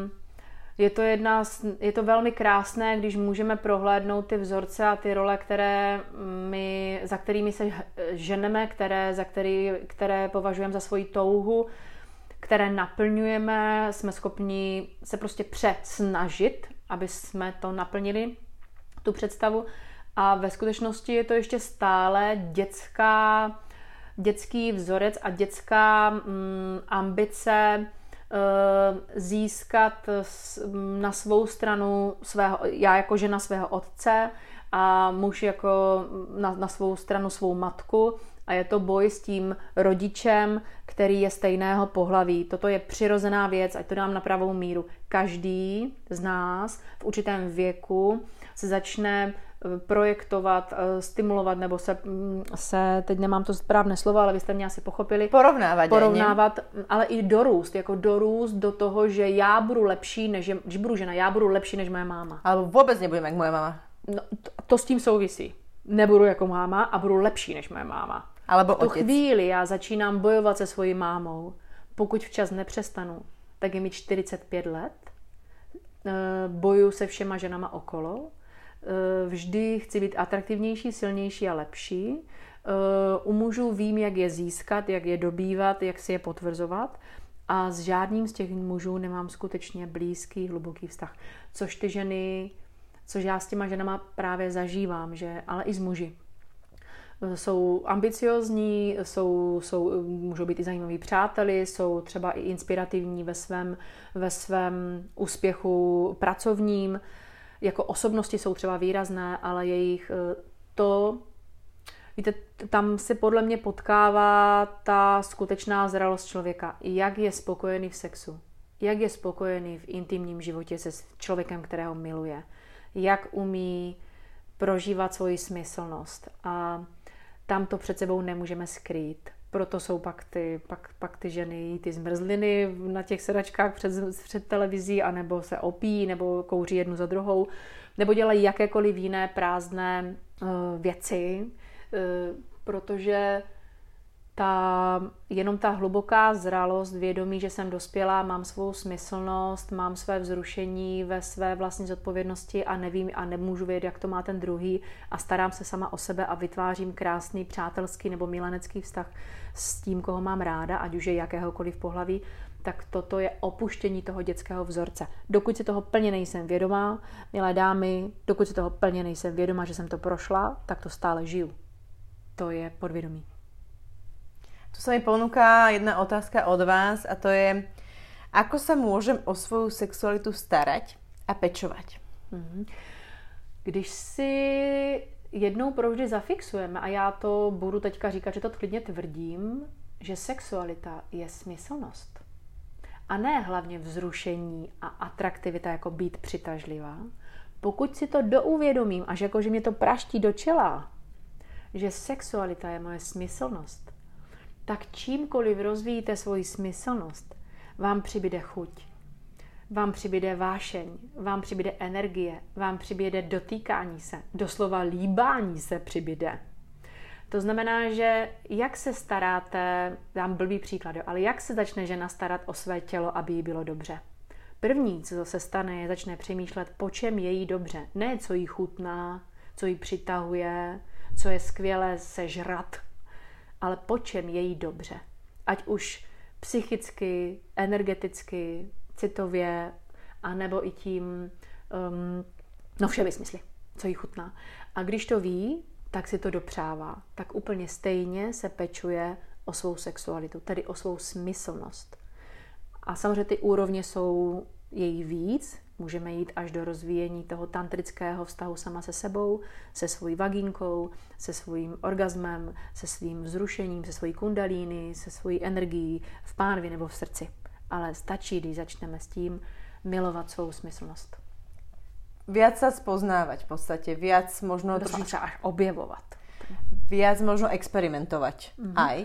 je to, jedna, je to velmi krásné, když můžeme prohlédnout ty vzorce a ty role, které my, za kterými se ženeme, které, za který, které považujeme za svoji touhu, které naplňujeme, jsme schopni se prostě přesnažit, aby jsme to naplnili, tu představu. A ve skutečnosti je to ještě stále dětská, dětský vzorec a dětská mm, ambice získat na svou stranu svého, já jako žena svého otce a muž jako na, na svou stranu svou matku a je to boj s tím rodičem, který je stejného pohlaví. Toto je přirozená věc, ať to dám na pravou míru. Každý z nás v určitém věku se začne projektovat, eh, stimulovat, nebo se, mm, se, teď nemám to správné slovo, ale vy jste mě asi pochopili. Porovnávat. Porovnávat, ne? ale i dorůst, jako dorůst do toho, že já budu lepší, než, když budu žena, já budu lepší než moje máma. Ale vůbec nebudeme jak moje máma. No, to, to s tím souvisí. Nebudu jako máma a budu lepší než moje máma. Alebo v tu otec. chvíli já začínám bojovat se svojí mámou. Pokud včas nepřestanu, tak je mi 45 let, eh, bojuju se všema ženama okolo, vždy chci být atraktivnější, silnější a lepší. Eh, u mužů vím, jak je získat, jak je dobývat, jak si je potvrzovat a s žádným z těch mužů nemám skutečně blízký, hluboký vztah. Což ty ženy, což já s těma ženama právě zažívám, že, ale i s muži. Eh, jsou ambiciozní, jsou, jsou, můžou být i zajímaví přáteli, jsou třeba i inspirativní ve svém, ve svém úspěchu pracovním, jako osobnosti jsou třeba výrazné, ale jejich eh, to, víte, tam se podle mě potkává ta skutečná zralost člověka. Jak je spokojený v sexu, jak je spokojený v intimním životě se člověkem, kterého miluje, jak umí prožívat svoji smyslnost. A tam to před sebou nemůžeme skrýt. Proto jsou pak ty, pak, pak ty ženy, ty zmrzliny na těch sedačkách před, před televizí, anebo se opí, nebo kouří jednu za druhou, nebo dělají jakékoliv jiné prázdné uh, věci, uh, protože ta, jenom ta hluboká zralost, vědomí, že jsem dospělá, mám svou smyslnost, mám své vzrušení ve své vlastní zodpovědnosti a nevím a nemůžu vědět, jak to má ten druhý a starám se sama o sebe a vytvářím krásný přátelský nebo milenecký vztah s tím, koho mám ráda, ať už je jakéhokoliv pohlaví, tak toto je opuštění toho dětského vzorce. Dokud si toho plně nejsem vědomá, milé dámy, dokud si toho plně nejsem vědomá, že jsem to prošla, tak to stále žiju. To je podvědomí. Tu sa mi ponúka jedna otázka od vás a to je, ako sa môžem o svoju sexualitu starať a pečovať? Mhm. Když si jednou provždy zafixujeme, a já to budu teďka říkat, že to klidně tvrdím, že sexualita je smyslnost. A ne hlavně vzrušení a atraktivita jako být přitažlivá. Pokud si to douvědomím, až jako, že mě to praští do čela, že sexualita je moje smyslnost, tak čímkoliv rozvíjíte svoji smyslnost, vám přibyde chuť, vám přibyde vášeň, vám přibyde energie, vám přibyde dotýkání se, doslova líbání se přibyde. To znamená, že jak se staráte, dám blbý příklad, ale jak se začne žena starat o své tělo, aby jí bylo dobře? První, co se stane, je začne přemýšlet, po čem je jí dobře. Ne, co jí chutná, co jí přitahuje, co je skvělé sežrat, ale po čem je jí dobře. Ať už psychicky, energeticky, citově, anebo i tím, um, no všemi smysly, co jí chutná. A když to ví, tak si to dopřává. Tak úplně stejně se pečuje o svou sexualitu, tedy o svou smyslnost. A samozřejmě ty úrovně jsou její víc, Můžeme jít až do rozvíjení toho tantrického vztahu sama se sebou, se svojí vagínkou, se svým orgasmem, se svým vzrušením, se svojí kundalíny, se svojí energií v pánvi nebo v srdci. Ale stačí, když začneme s tím milovat svou smyslnost. Viac sa spoznávať v podstate, viac možno trošičku až objevovat. Viac možno experimentovať mm-hmm. aj.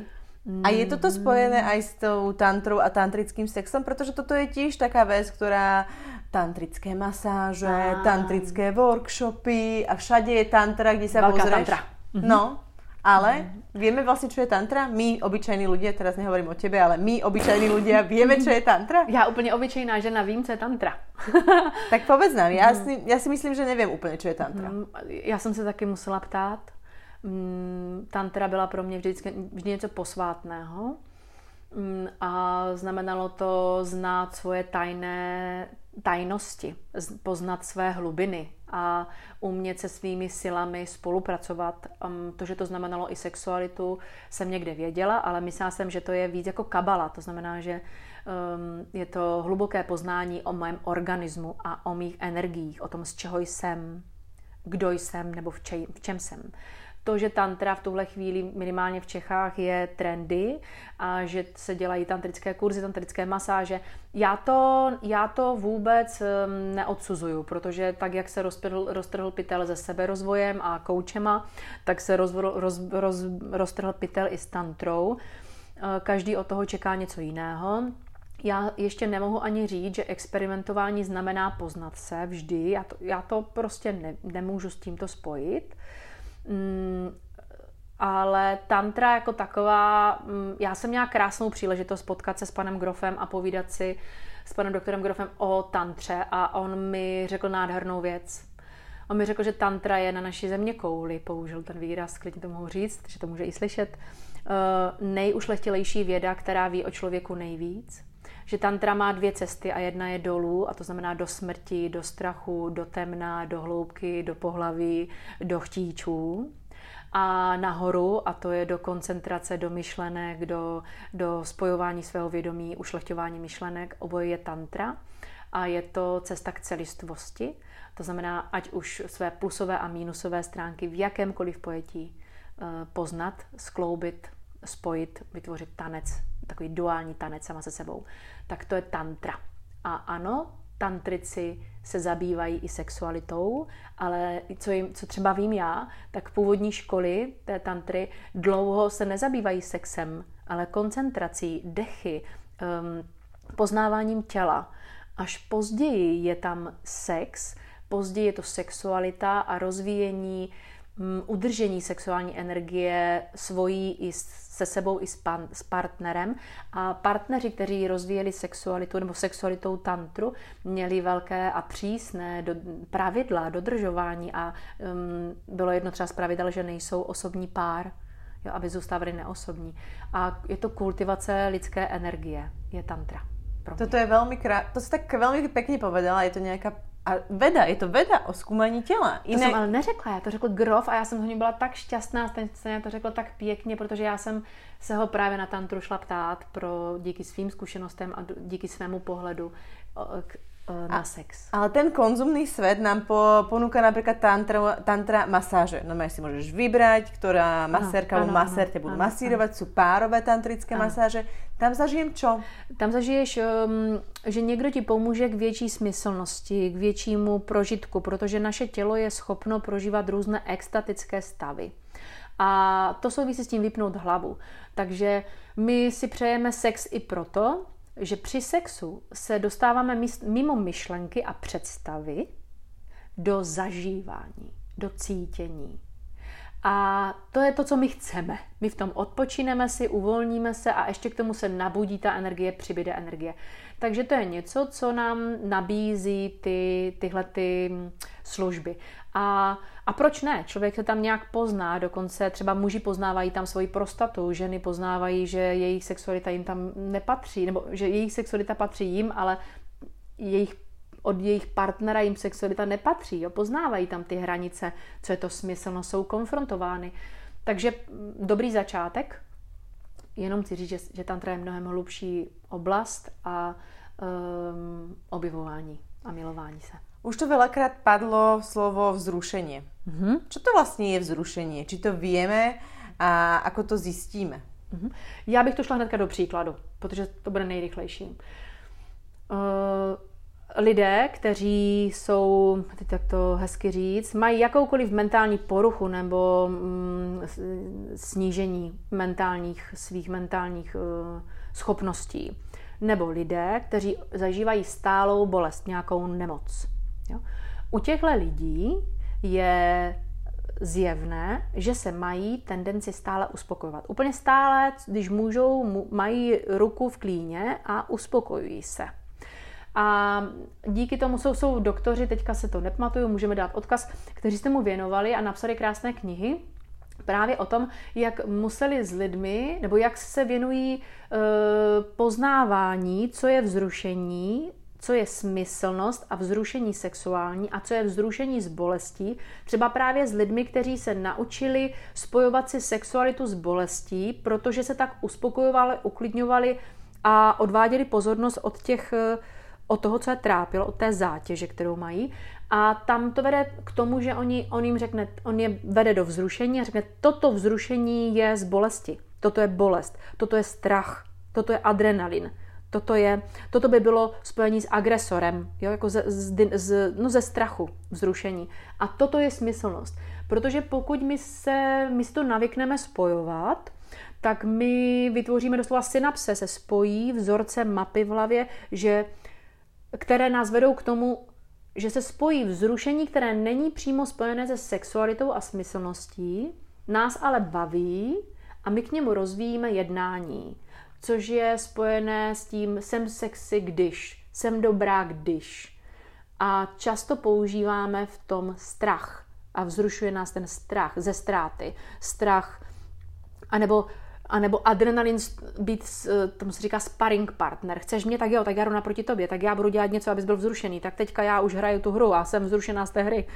A je toto spojené aj s tou tantrou a tantrickým sexom? Protože toto je tiež taká vec, ktorá tantrické masáže, a... tantrické workshopy a všade je tantra, kde sa Veľká pozrieš. tantra. Mhm. No, ale vieme vlastne, čo je tantra? My, obyčajní ľudia, teraz nehovorím o tebe, ale my, obyčajní ľudia, vieme, čo je tantra? Já úplně obyčejná žena vím, co je tantra. tak povedz nám, já si, já si myslím, že nevím úplně, čo je tantra. Mhm. Já jsem se taky musela ptát Mm, tantra byla pro mě vždycky vždy něco posvátného mm, a znamenalo to znát svoje tajné tajnosti, poznat své hlubiny a umět se svými silami spolupracovat. Um, to, že to znamenalo i sexualitu, jsem někde věděla, ale myslela jsem, že to je víc jako kabala. To znamená, že je to hluboké poznání o mém organismu a o mých energiích, o tom, z čeho jsem, kdo jsem nebo v čem jsem to, že tantra v tuhle chvíli minimálně v Čechách je trendy a že se dělají tantrické kurzy, tantrické masáže. Já to, já to vůbec neodsuzuju, protože tak, jak se roztrhl, roztrhl pytel se seberozvojem a koučema, tak se roz, roz, roz, roztrhl pytel i s tantrou. Uh, každý od toho čeká něco jiného. Já ještě nemohu ani říct, že experimentování znamená poznat se vždy. Já to, já to prostě ne, nemůžu s tímto spojit. Mm, ale tantra jako taková, mm, já jsem měla krásnou příležitost potkat se s panem Grofem a povídat si s panem doktorem Grofem o tantře a on mi řekl nádhernou věc. On mi řekl, že tantra je na naší země kouli, použil ten výraz, klidně to mohu říct, že to může i slyšet, uh, nejušlechtilejší věda, která ví o člověku nejvíc. Že tantra má dvě cesty a jedna je dolů, a to znamená do smrti, do strachu, do temna, do hloubky, do pohlaví, do chtíčů a nahoru, a to je do koncentrace, do myšlenek, do, do spojování svého vědomí, ušlechťování myšlenek. Oboje je tantra a je to cesta k celistvosti. To znamená, ať už své plusové a mínusové stránky v jakémkoliv pojetí eh, poznat, skloubit, spojit, vytvořit tanec, takový duální tanec sama se sebou. Tak to je tantra. A ano, tantrici se zabývají i sexualitou, ale co, jim, co třeba vím já, tak původní školy té tantry dlouho se nezabývají sexem, ale koncentrací, dechy, um, poznáváním těla. Až později je tam sex, později je to sexualita a rozvíjení um, udržení sexuální energie svojí i se sebou i s, pan, s partnerem. A partneři, kteří rozvíjeli sexualitu nebo sexualitou tantru, měli velké a přísné do, pravidla, dodržování a um, bylo jedno třeba z pravidel, že nejsou osobní pár, jo, aby zůstávali neosobní. A je to kultivace lidské energie, je tantra. Toto je veľmi krát, to si tak veľmi pekne povedala, je to nejaká a veda, je to veda o zkoumání těla. To jsem ale neřekla, já to řekl Grof a já jsem z něj byla tak šťastná, ten se to řekl tak pěkně, protože já jsem se ho právě na tantru šla ptát pro díky svým zkušenostem a díky svému pohledu Eh, na sex. Ale ten konzumný svet nám po, ponúka napríklad tantra, tantra masáže. No si môžeš vybrať, ktorá masérka alebo masér ťa budú masírovať. Sú párové tantrické ano. masáže. Tam zažijem čo? Tam zažiješ, um, že někdo ti pomůže k větší smyslnosti, k většímu prožitku, protože naše tělo je schopno prožívat různé extatické stavy. A to souvisí s tím vypnout hlavu. Takže my si přejeme sex i proto, že při sexu se dostáváme mimo myšlenky a představy do zažívání, do cítění. A to je to, co my chceme. My v tom odpočineme si, uvolníme se a ještě k tomu se nabudí ta energie, přibyde energie. Takže to je něco, co nám nabízí ty, tyhle ty služby. A, a proč ne? Člověk se tam nějak pozná, dokonce třeba muži poznávají tam svoji prostatu, ženy poznávají, že jejich sexualita jim tam nepatří, nebo že jejich sexualita patří jim, ale jejich od jejich partnera jim sexualita nepatří. Jo? Poznávají tam ty hranice, co je to smyslno, jsou konfrontovány. Takže dobrý začátek. Jenom chci říct, že, že tantra je mnohem hlubší oblast a um, objevování. a milování se. Už to veľakrát padlo slovo vzrušenie. Mm-hmm. Čo to vlastně je vzrušení? Či to víme a ako to zjistíme? Mm-hmm. Já bych to šla hnedka do příkladu, protože to bude nejrychlejší. Uh, lidé, kteří jsou, teď tak to hezky říct, mají jakoukoliv mentální poruchu nebo mm, snížení mentálních, svých mentálních uh, schopností, nebo lidé, kteří zažívají stálou bolest, nějakou nemoc. Jo? U těchto lidí je zjevné, že se mají tendenci stále uspokojovat. Úplně stále, když můžou, mají ruku v klíně a uspokojují se. A díky tomu jsou, jsou doktoři, teďka se to nepamatuju, můžeme dát odkaz, kteří jste mu věnovali a napsali krásné knihy, právě o tom, jak museli s lidmi, nebo jak se věnují e, poznávání, co je vzrušení, co je smyslnost a vzrušení sexuální a co je vzrušení z bolestí, třeba právě s lidmi, kteří se naučili spojovat si sexualitu s bolestí, protože se tak uspokojovali, uklidňovali a odváděli pozornost od těch od toho, co je trápilo, od té zátěže, kterou mají. A tam to vede k tomu, že oni, on jim řekne, on je vede do vzrušení a řekne, toto vzrušení je z bolesti, toto je bolest, toto je strach, toto je adrenalin, toto, je, toto by bylo spojení s agresorem, jo, jako ze, z, z, no ze strachu, vzrušení. A toto je smyslnost. Protože pokud my se, my si to navykneme spojovat, tak my vytvoříme doslova synapse, se spojí vzorce mapy v hlavě, že které nás vedou k tomu, že se spojí vzrušení, které není přímo spojené se sexualitou a smyslností, nás ale baví a my k němu rozvíjíme jednání, což je spojené s tím jsem sexy když, jsem dobrá když. A často používáme v tom strach a vzrušuje nás ten strach ze ztráty, strach, anebo a nebo adrenalin být, eh, tomu se říká sparring partner. Chceš mě, tak jo, tak já jdu naproti tobě, tak já budu dělat něco, abys byl vzrušený, tak teďka já už hraju tu hru a jsem vzrušená z té hry.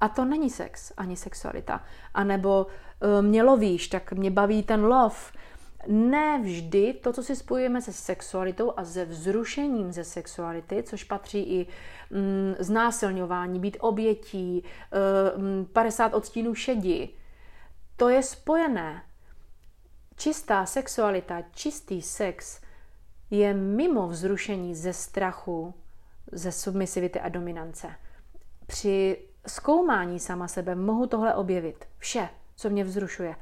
A to není sex, ani sexualita. A nebo uh, mě lovíš, tak mě baví ten lov. Ne vždy to, co si spojujeme se sexualitou a se vzrušením ze sexuality, což patří i mm, znásilňování, být obětí, uh, 50 odstínů šedi, to je spojené Čistá sexualita, čistý sex je mimo vzrušení ze strachu, ze submisivity a dominance. Při zkoumání sama sebe mohu tohle objevit. Vše, co mě vzrušuje.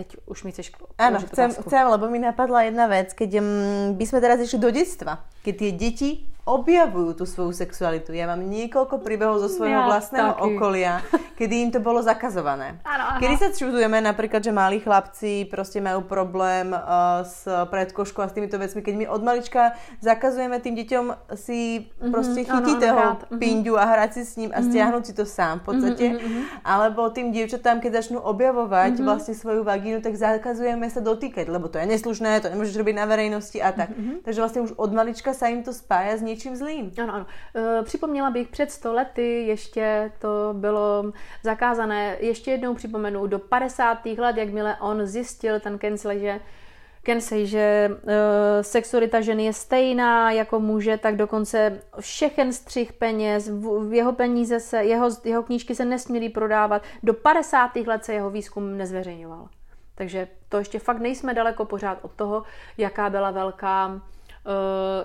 Teď už mi chceš Áno, chcem, chcem, lebo mi napadla jedna vec, keď mm, by sme teraz išli do detstva, keď tie deti objavujú tú svoju sexualitu. Ja mám niekoľko príbehov zo svojho ja, vlastného taky. okolia, kedy im to bolo zakazované. Ano, Kedy sa čudujeme napríklad, že malí chlapci proste majú problém uh, s predkoškou a s týmito vecmi, keď my od malička zakazujeme tým deťom si mm-hmm, proste chytiť ano, toho mm-hmm. pindu a hrať si s ním a mm-hmm. stiahnuť si to sám v podstate. Mm-hmm, alebo tým dievčatám, keď začnú objavovať mm-hmm. vlastne svoju vagínu, tak zakazujeme sa dotýkať, lebo to je neslušné, to nemôžeš robiť na verejnosti a tak. Mm-hmm. Takže vlastne už od malička sa im to spája s niečím něčím zlým. Ano, ano. E, připomněla bych, před sto lety ještě to bylo zakázané. Ještě jednou připomenu, do 50. let, jakmile on zjistil, ten Kensley, že Kensey, že e, sexualita ženy je stejná jako muže, tak dokonce všechen střih peněz, v, jeho peníze se, jeho, jeho knížky se nesměly prodávat. Do 50. let se jeho výzkum nezveřejňoval. Takže to ještě fakt nejsme daleko pořád od toho, jaká byla velká Eh,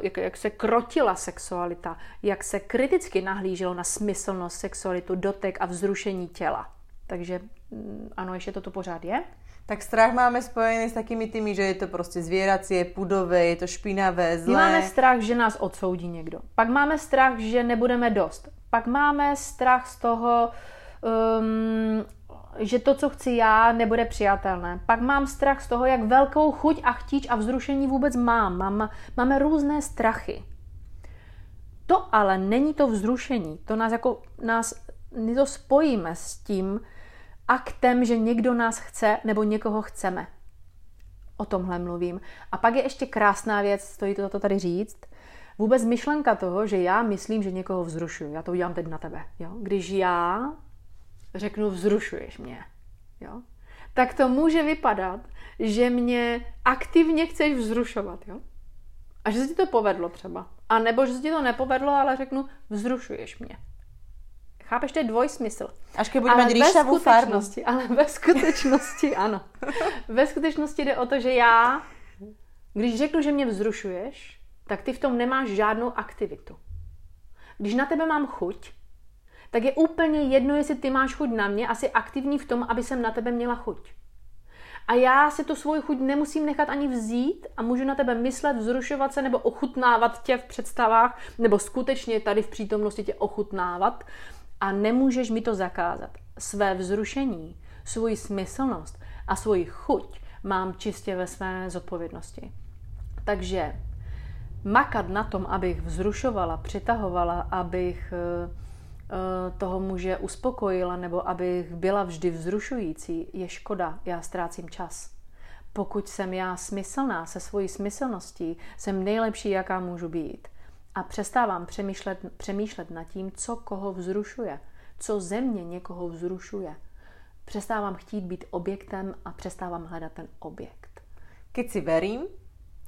jak, jak se krotila sexualita, jak se kriticky nahlíželo na smyslnost, sexualitu, dotek a vzrušení těla. Takže mm, ano, ještě to tu pořád je. Tak strach máme spojený s takými tými, že je to prostě zvieracie, pudové, je to špinavé, zlé. My máme strach, že nás odsoudí někdo. Pak máme strach, že nebudeme dost. Pak máme strach z toho, um, že to, co chci já, nebude přijatelné. Pak mám strach z toho, jak velkou chuť a chtíč a vzrušení vůbec mám. mám máme různé strachy. To ale není to vzrušení. To nás jako, nás, my to spojíme s tím aktem, že někdo nás chce nebo někoho chceme. O tomhle mluvím. A pak je ještě krásná věc, stojí to, to tady říct, vůbec myšlenka toho, že já myslím, že někoho vzrušuju. Já to udělám teď na tebe. Jo? Když já řeknu vzrušuješ mě, jo? tak to může vypadat, že mě aktivně chceš vzrušovat. Jo? A že se ti to povedlo třeba. A nebo že se ti to nepovedlo, ale řeknu, vzrušuješ mě. Chápeš, to je dvojsmysl. Až když budeme mít rýšavou farbu. Ale ve skutečnosti, ano. Ve skutečnosti jde o to, že já, když řeknu, že mě vzrušuješ, tak ty v tom nemáš žádnou aktivitu. Když na tebe mám chuť, tak je úplně jedno, jestli ty máš chuť na mě, asi aktivní v tom, aby jsem na tebe měla chuť. A já si tu svoji chuť nemusím nechat ani vzít a můžu na tebe myslet, vzrušovat se nebo ochutnávat tě v představách, nebo skutečně tady v přítomnosti tě ochutnávat a nemůžeš mi to zakázat. Své vzrušení, svoji smyslnost a svoji chuť mám čistě ve své zodpovědnosti. Takže makat na tom, abych vzrušovala, přitahovala, abych eh, toho muže uspokojila nebo abych byla vždy vzrušující, je škoda, já ztrácím čas. Pokud jsem já smyslná se svojí smyslností, jsem nejlepší, jaká můžu být. A přestávám přemýšlet, přemýšlet nad tím, co koho vzrušuje, co země někoho vzrušuje. Přestávám chtít být objektem a přestávám hledat ten objekt. Keď si verím,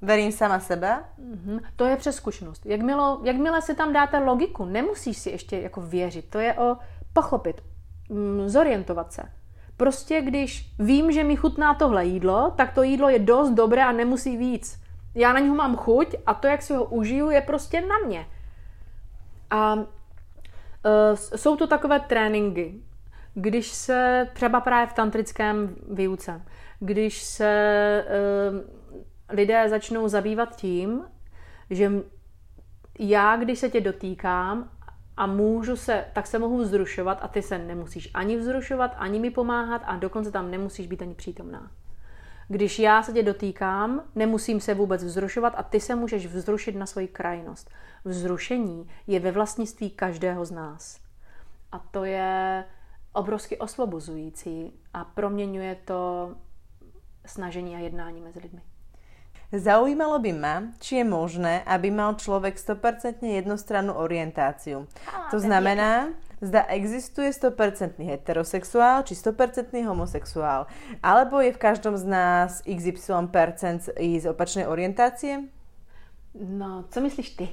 Verím sama sebe? Mm-hmm. To je přes zkušenost. Jakmile, jakmile si tam dáte logiku, nemusíš si ještě jako věřit. To je o pochopit, mm, zorientovat se. Prostě když vím, že mi chutná tohle jídlo, tak to jídlo je dost dobré a nemusí víc. Já na něho mám chuť a to, jak si ho užiju, je prostě na mě. A uh, jsou to takové tréninky, když se třeba právě v tantrickém výuce, když se uh, lidé začnou zabývat tím, že já, když se tě dotýkám a můžu se, tak se mohu vzrušovat a ty se nemusíš ani vzrušovat, ani mi pomáhat a dokonce tam nemusíš být ani přítomná. Když já se tě dotýkám, nemusím se vůbec vzrušovat a ty se můžeš vzrušit na svoji krajnost. Vzrušení je ve vlastnictví každého z nás. A to je obrovsky osvobozující a proměňuje to snažení a jednání mezi lidmi. Zaujímalo by ma, či je možné, aby mal človek 100% jednostrannú orientáciu. To znamená, zda existuje 100% heterosexuál či 100% homosexuál. Alebo je v každom z nás XY% i z opačnej orientácie? No, co myslíš ty?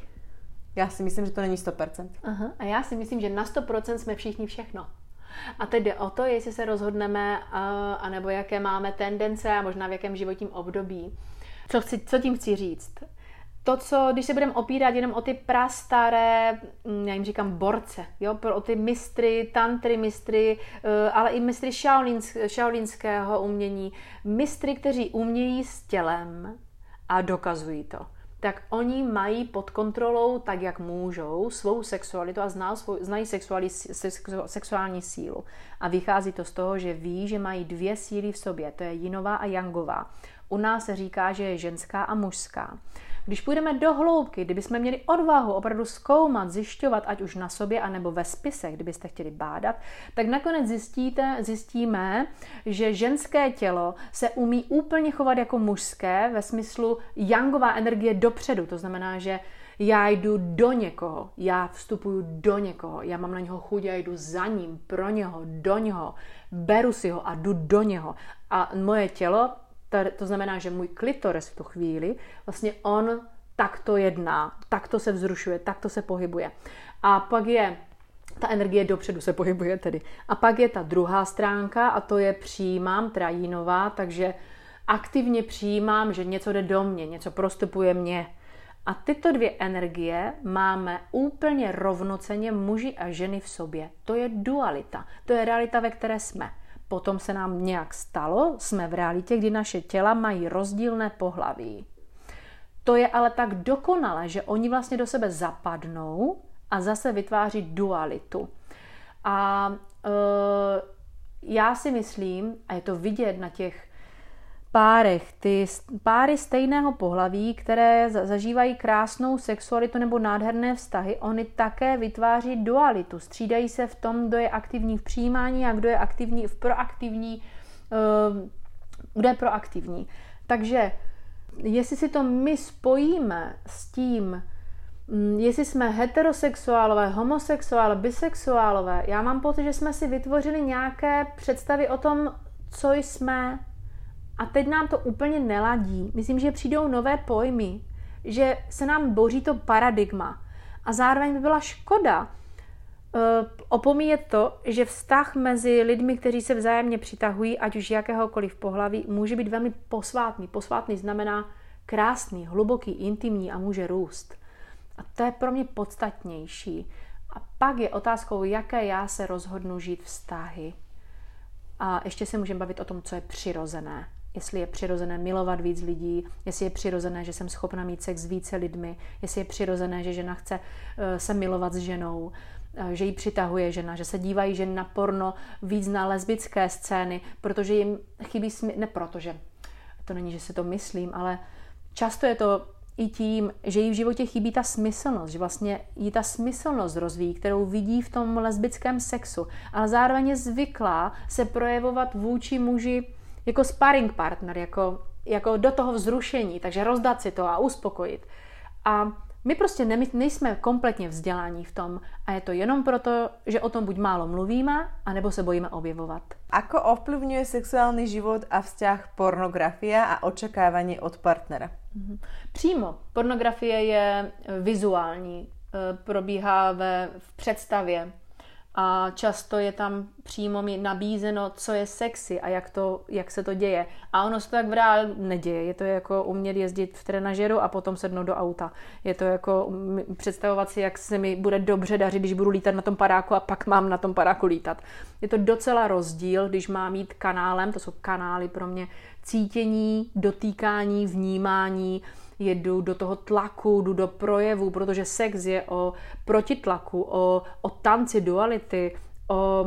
Já si myslím, že to není 100%. Aha, a já si myslím, že na 100% jsme všichni všechno. A teď jde o to, jestli se rozhodneme, anebo jaké máme tendence a možná v jakém životním období. Co, chci, co tím chci říct? To, co, když se budeme opírat jenom o ty prastaré, mm, já jim říkám borce, jo, o ty mistry, tantry mistry, eh, ale i mistry šaolínského umění, mistry, kteří umějí s tělem a dokazují to tak oni mají pod kontrolou, tak jak můžou, svou sexualitu a zná svou, znají sexuali, sexuální sílu. A vychází to z toho, že ví, že mají dvě síly v sobě, to je jinová a jangová. U nás se říká, že je ženská a mužská. Když půjdeme do hloubky, kdybychom měli odvahu opravdu zkoumat, zjišťovat, ať už na sobě, anebo ve spisech, kdybyste chtěli bádat, tak nakonec zjistíte, zjistíme, že ženské tělo se umí úplně chovat jako mužské, ve smyslu jangová energie dopředu. To znamená, že já jdu do někoho, já vstupuju do někoho, já mám na něho chuť, já jdu za ním, pro něho, do něho, beru si ho a jdu do něho. A moje tělo to znamená, že můj klitoris v tu chvíli, vlastně on takto jedná, takto se vzrušuje, takto se pohybuje. A pak je ta energie dopředu se pohybuje tedy. A pak je ta druhá stránka a to je přijímám, teda jinová, takže aktivně přijímám, že něco jde do mě, něco prostupuje mě. A tyto dvě energie máme úplně rovnoceně muži a ženy v sobě. To je dualita. To je realita, ve které jsme potom se nám nějak stalo, jsme v realitě, kdy naše těla mají rozdílné pohlaví. To je ale tak dokonale, že oni vlastně do sebe zapadnou a zase vytváří dualitu. A e, já si myslím, a je to vidět na těch párech, ty páry stejného pohlaví, které zažívají krásnou sexualitu nebo nádherné vztahy, oni také vytváří dualitu. Střídají se v tom, kdo je aktivní v přijímání a kdo je aktivní v proaktivní, uh, kdo je proaktivní. Takže jestli si to my spojíme s tím, mm, jestli jsme heterosexuálové, homosexuálové, bisexuálové, já mám pocit, že jsme si vytvořili nějaké představy o tom, co jsme, a teď nám to úplně neladí. Myslím, že přijdou nové pojmy. že se nám boří to paradigma. A zároveň by byla škoda uh, opomíjet to, že vztah mezi lidmi, kteří se vzájemně přitahují, ať už jakéhokoliv pohlaví, může být velmi posvátný. Posvátný znamená krásný, hluboký, intimní a může růst. A to je pro mě podstatnější. A pak je otázkou, jaké já se rozhodnu žít vztahy. A ještě se můžeme bavit o tom, co je přirozené. Jestli je přirozené milovat víc lidí, jestli je přirozené, že jsem schopna mít sex s více lidmi, jestli je přirozené, že žena chce uh, se milovat s ženou, uh, že ji přitahuje žena, že se dívají ženy na porno víc na lesbické scény, protože jim chybí smysl, ne protože, to není, že si to myslím, ale často je to i tím, že jí v životě chybí ta smyslnost, že vlastně jí ta smyslnost rozvíjí, kterou vidí v tom lesbickém sexu, ale zároveň je zvyklá se projevovat vůči muži jako sparring partner, jako, jako do toho vzrušení, takže rozdat si to a uspokojit. A my prostě ne, nejsme kompletně vzdělání v tom a je to jenom proto, že o tom buď málo mluvíme, anebo se bojíme objevovat. Ako ovplyvňuje sexuální život a vzťah pornografia a očekávání od partnera? Mhm. Přímo. Pornografie je vizuální, e, probíhá ve, v představě, a často je tam přímo mi nabízeno, co je sexy a jak, to, jak se to děje. A ono se to tak v reálu neděje. Je to jako umět jezdit v trenažeru a potom sednout do auta. Je to jako představovat si, jak se mi bude dobře dařit, když budu lítat na tom paráku a pak mám na tom paráku lítat. Je to docela rozdíl, když mám jít kanálem, to jsou kanály pro mě cítění, dotýkání, vnímání, jedu do toho tlaku, jdu do projevu, protože sex je o protitlaku, o, o tanci duality, o,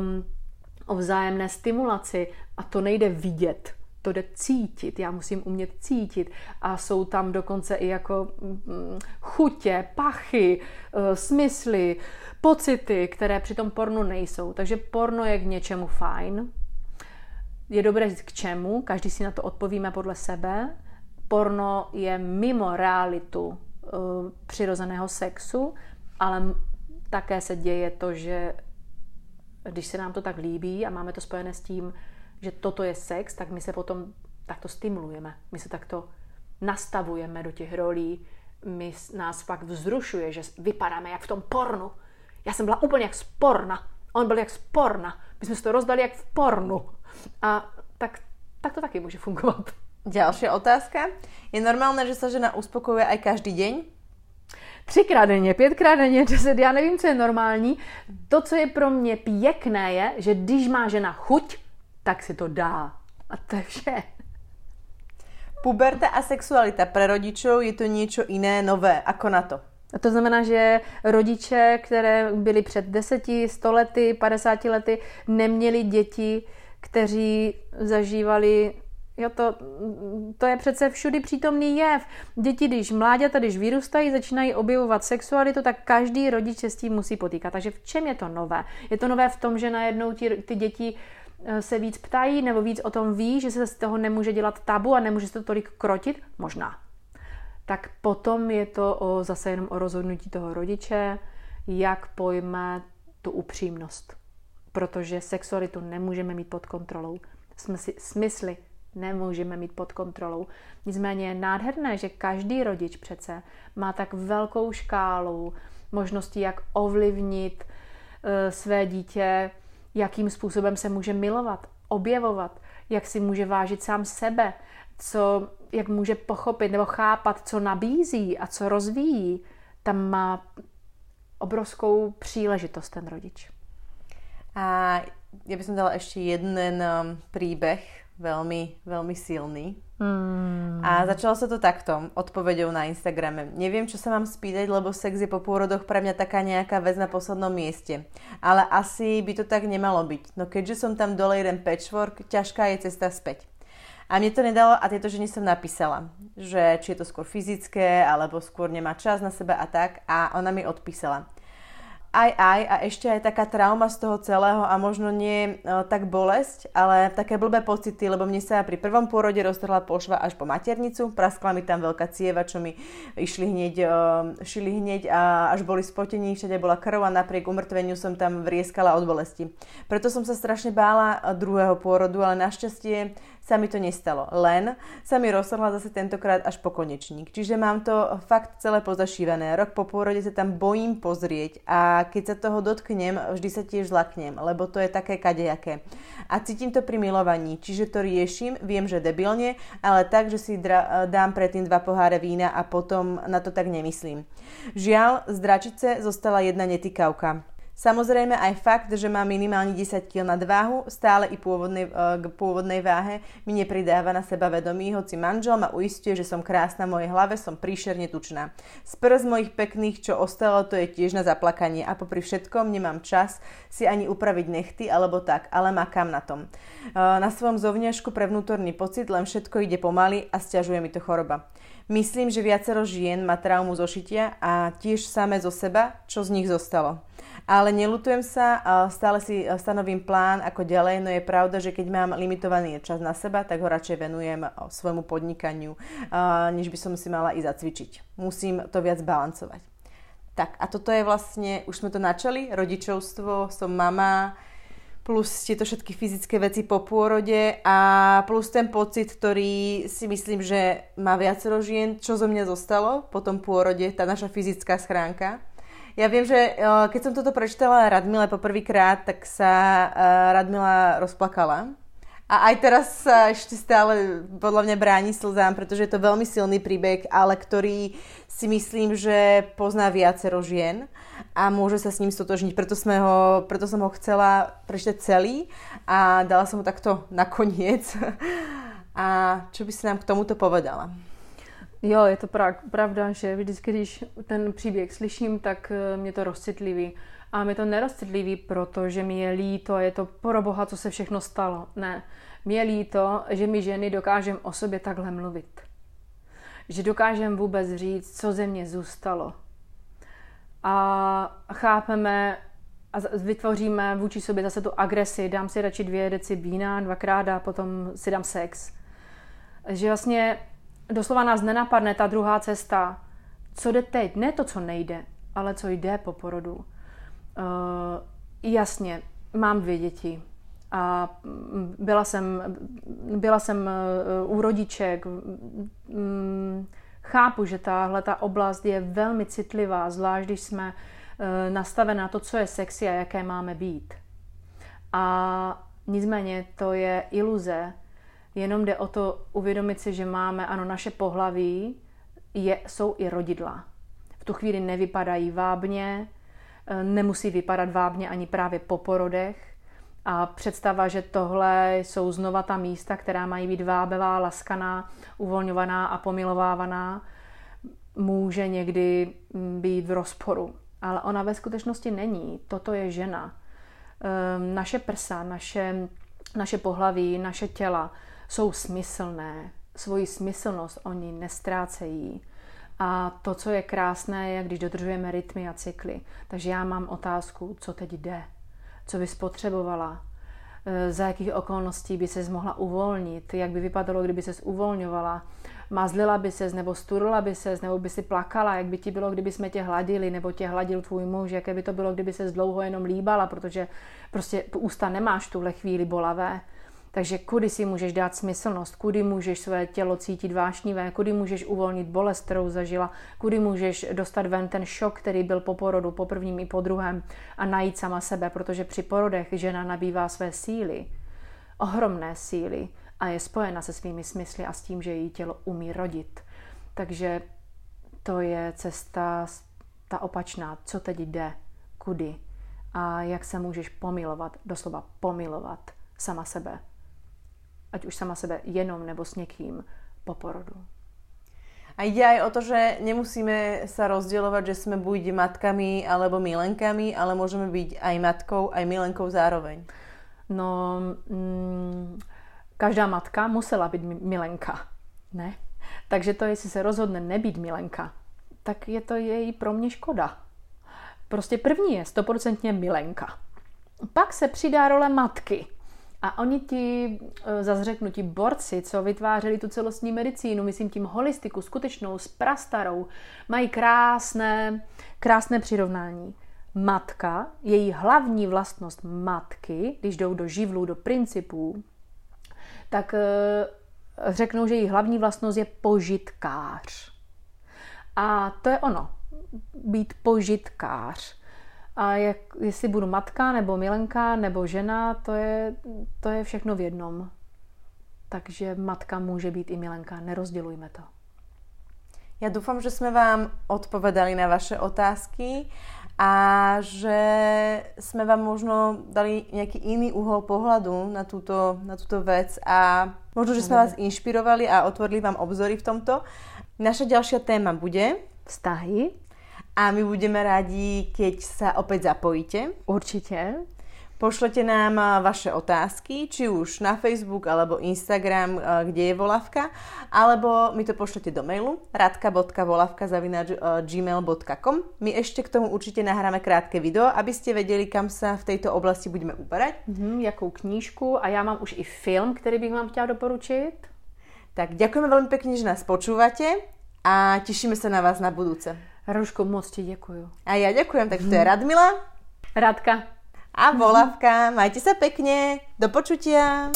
o vzájemné stimulaci. A to nejde vidět, to jde cítit, já musím umět cítit. A jsou tam dokonce i jako mm, chutě, pachy, e, smysly, pocity, které při tom pornu nejsou. Takže porno je k něčemu fajn, je dobré říct k čemu, každý si na to odpovíme podle sebe, porno je mimo realitu uh, přirozeného sexu, ale také se děje to, že když se nám to tak líbí a máme to spojené s tím, že toto je sex, tak my se potom takto stimulujeme. My se takto nastavujeme do těch rolí. My, nás pak vzrušuje, že vypadáme jak v tom pornu. Já jsem byla úplně jak z porna. On byl jak z porna. My jsme se to rozdali jak v pornu. A tak, tak to taky může fungovat. Ďalšia otázka. Je normálné, že se žena uspokojuje aj každý den? Třikrát denně, pětkrát denně, deset, já nevím, co je normální. To, co je pro mě pěkné, je, že když má žena chuť, tak si to dá. A to je vše. Puberta a sexualita pre rodičov je to něco jiné, nové. Ako na to? A to znamená, že rodiče, které byli před deseti, sto lety, 50 lety, neměli děti, kteří zažívali Jo, to, to je přece všudy přítomný jev. Děti, když mláďata, když vyrůstají, začínají objevovat sexualitu, tak každý rodič se s tím musí potýkat. Takže v čem je to nové? Je to nové v tom, že najednou ti, ty děti eh, se víc ptají nebo víc o tom ví, že se z toho nemůže dělat tabu a nemůže se to tolik krotit? Možná. Tak potom je to o, zase jenom o rozhodnutí toho rodiče, jak pojme tu upřímnost. Protože sexualitu nemůžeme mít pod kontrolou. Smysly, smysly nemůžeme mít pod kontrolou. Nicméně je nádherné, že každý rodič přece má tak velkou škálu možností, jak ovlivnit uh, své dítě, jakým způsobem se může milovat, objevovat, jak si může vážit sám sebe, co, jak může pochopit nebo chápat, co nabízí a co rozvíjí. Tam má obrovskou příležitost ten rodič. A ja by som dala ešte jeden um, príbeh veľmi, veľmi silný. Mm. A začalo sa to takto, odpovedou na Instagrame. Neviem, čo sa mám spýtať, lebo sex je po pôrodoch pre mňa taká nejaká vec na poslednom mieste. Ale asi by to tak nemalo byť. No keďže som tam dole jeden patchwork, ťažká je cesta späť. A mne to nedalo a tejto žene som napísala, že či je to skôr fyzické, alebo skôr nemá čas na seba a tak. A ona mi odpísala. Aj, aj a ešte aj taká trauma z toho celého a možno nie uh, tak bolesť, ale také blbé pocity, lebo mne sa pri prvom pôrode roztrhla pošva až po maternicu, praskla mi tam veľká cieva, čo mi išli hneď, uh, šili hneď a až boli spotení, všade bola krv a napriek umrtveniu som tam vrieskala od bolesti. Preto som sa strašne bála druhého pôrodu, ale našťastie sa mi to nestalo. Len sa mi roztrhla zase tentokrát až po konečník. Čiže mám to fakt celé pozašívané. Rok po pôrode sa tam bojím pozrieť a keď sa toho dotknem, vždy sa tiež zlaknem, lebo to je také kadejaké. A cítim to pri milovaní, čiže to riešim, viem, že debilne, ale tak, že si dám predtým dva poháre vína a potom na to tak nemyslím. Žiaľ, z dračice zostala jedna netykavka. Samozrejme aj fakt, že má minimálne 10 kg váhu, stále i pôvodnej, e, k pôvodnej váhe, mi nepridáva na seba vedomí, hoci manžel ma uistuje, že som krásna v mojej hlave, som príšerne tučná. Z prst mojich pekných, čo ostalo, to je tiež na zaplakanie a popri všetkom nemám čas si ani upraviť nechty alebo tak, ale makám na tom. E, na svojom zovňažku pre vnútorný pocit len všetko ide pomaly a stiažuje mi to choroba. Myslím, že viacero žien má traumu zošitia a tiež samé zo seba, čo z nich zostalo. Ale nelutujem sa, stále si stanovím plán ako ďalej, no je pravda, že keď mám limitovaný čas na seba, tak ho radšej venujem svojmu podnikaniu, než by som si mala i zacvičiť. Musím to viac balancovať. Tak a toto je vlastne, už sme to načali, rodičovstvo, som mama, plus tieto všetky fyzické veci po pôrode a plus ten pocit, ktorý si myslím, že má viacero žien, čo zo mňa zostalo po tom pôrode, tá naša fyzická schránka. Ja viem, že eh, keď som toto prečítala Radmile poprvýkrát, tak sa eh, Radmila rozplakala. A aj teraz sa ešte stále podľa mňa bráni slzám, pretože je to veľmi silný príbeh, ale ktorý si myslím, že pozná viacero žien a môže sa s ním stotožniť. Preto, sme ho, preto som ho chcela prečítať celý a dala som ho takto nakoniec. A čo by si nám k tomuto povedala? Jo, je to pra- pravda, že vždycky, když ten příběh slyším, tak eh, mě to rozcitlivý. A mě to nerozcitlivý, protože mi je líto je to pro boha, co se všechno stalo. Ne, mě je líto, že my ženy dokážeme o sobě takhle mluvit. Že dokážeme vůbec říct, co ze mě zůstalo. A chápeme a vytvoříme vůči sobě zase tu agresi. Dám si radši dvě deci vína dvakrát a potom si dám sex. Že vlastně doslova nás nenapadne ta druhá cesta, co jde teď, ne to, co nejde, ale co jde po porodu. Uh, jasně, mám dvě děti a byla jsem, byla jsem uh, u rodiček. Um, chápu, že tahle ta oblast je velmi citlivá, zvlášť když jsme uh, nastavená na to, co je sexy a jaké máme být. A nicméně to je iluze, Jenom jde o to uvědomit si, že máme, ano, naše pohlaví je, jsou i rodidla. V tu chvíli nevypadají vábně, e, nemusí vypadat vábně ani právě po porodech. A představa, že tohle jsou znova ta místa, která mají být vábevá, laskaná, uvolňovaná a pomilovávaná, může někdy mm, být v rozporu. Ale ona ve skutečnosti není. Toto je žena. Ehm, naše prsa, naše, naše pohlaví, naše těla jsou smyslné, svoji smyslnost oni nestrácejí. A to, co je krásné, je, když dodržujeme rytmy a cykly. Takže já mám otázku, co teď jde, co by spotřebovala, e, za jakých okolností by se mohla uvolnit, jak by vypadalo, kdyby se uvolňovala, mazlila by se, nebo sturla by se, nebo by si plakala, jak by ti bylo, kdyby jsme tě hladili, nebo tě hladil tvůj muž, jaké by to bylo, kdyby se dlouho jenom líbala, protože prostě ústa nemáš tuhle chvíli bolavé. Takže kudy si můžeš dát smyslnost, kudy můžeš své tělo cítit vášnivé, kudy můžeš uvolnit bolest, kterou zažila, kudy můžeš dostat ven ten šok, který byl po porodu, po prvním i po druhém a najít sama sebe, protože při porodech žena nabývá své síly, ohromné síly a je spojena se svými smysly a s tím, že její tělo umí rodit. Takže to je cesta ta opačná, co teď jde, kudy? A jak se můžeš pomilovat, doslova pomilovat sama sebe ať už sama sebe jenom nebo s někým po porodu. A ide aj o to, že nemusíme sa rozdielovať, že sme buď matkami alebo milenkami, ale môžeme byť aj matkou, aj milenkou zároveň. No, mm, každá matka musela být milenka, ne? Takže to, jestli se rozhodne nebýt milenka, tak je to její pro mě škoda. Prostě první je stoprocentně milenka. Pak se přidá role matky. A oni ti, e, zase řeknu, ti borci, co vytvářeli tu celostní medicínu, myslím tím holistiku, skutečnou, s prastarou, mají krásné, krásné přirovnání. Matka, její hlavní vlastnost matky, když jdou do živlů, do principů, tak e, řeknou, že její hlavní vlastnost je požitkář. A to je ono, být požitkář. A jak, jestli budu matka, nebo milenka, nebo žena, to je, to je všechno v jednom. Takže matka může být i milenka, nerozdělujme to. Já doufám, že jsme vám odpovedali na vaše otázky a že jsme vám možno dali nějaký jiný úhol pohľadu na túto, na túto vec a možno, že jsme vás inšpirovali a otvorili vám obzory v tomto. Naša ďalšia téma bude vztahy a my budeme rádi, keď sa opäť zapojíte. Určite. Pošlete nám vaše otázky, či už na Facebook alebo Instagram, kde je volavka, alebo mi to pošlete do mailu radka.volavka.gmail.com My ešte k tomu určite nahráme krátke video, aby ste vedeli, kam sa v tejto oblasti budeme uberať. Mm, jakou knížku a já mám už i film, který bych vám chtěla doporučit. Tak ďakujeme veľmi pekne, že nás počúvate a tešíme sa na vás na budúce. Ruško, moc ti děkuju. A já děkujem, takže to je Radmila. Radka. A Volavka. Majte sa pekne. Do počutia.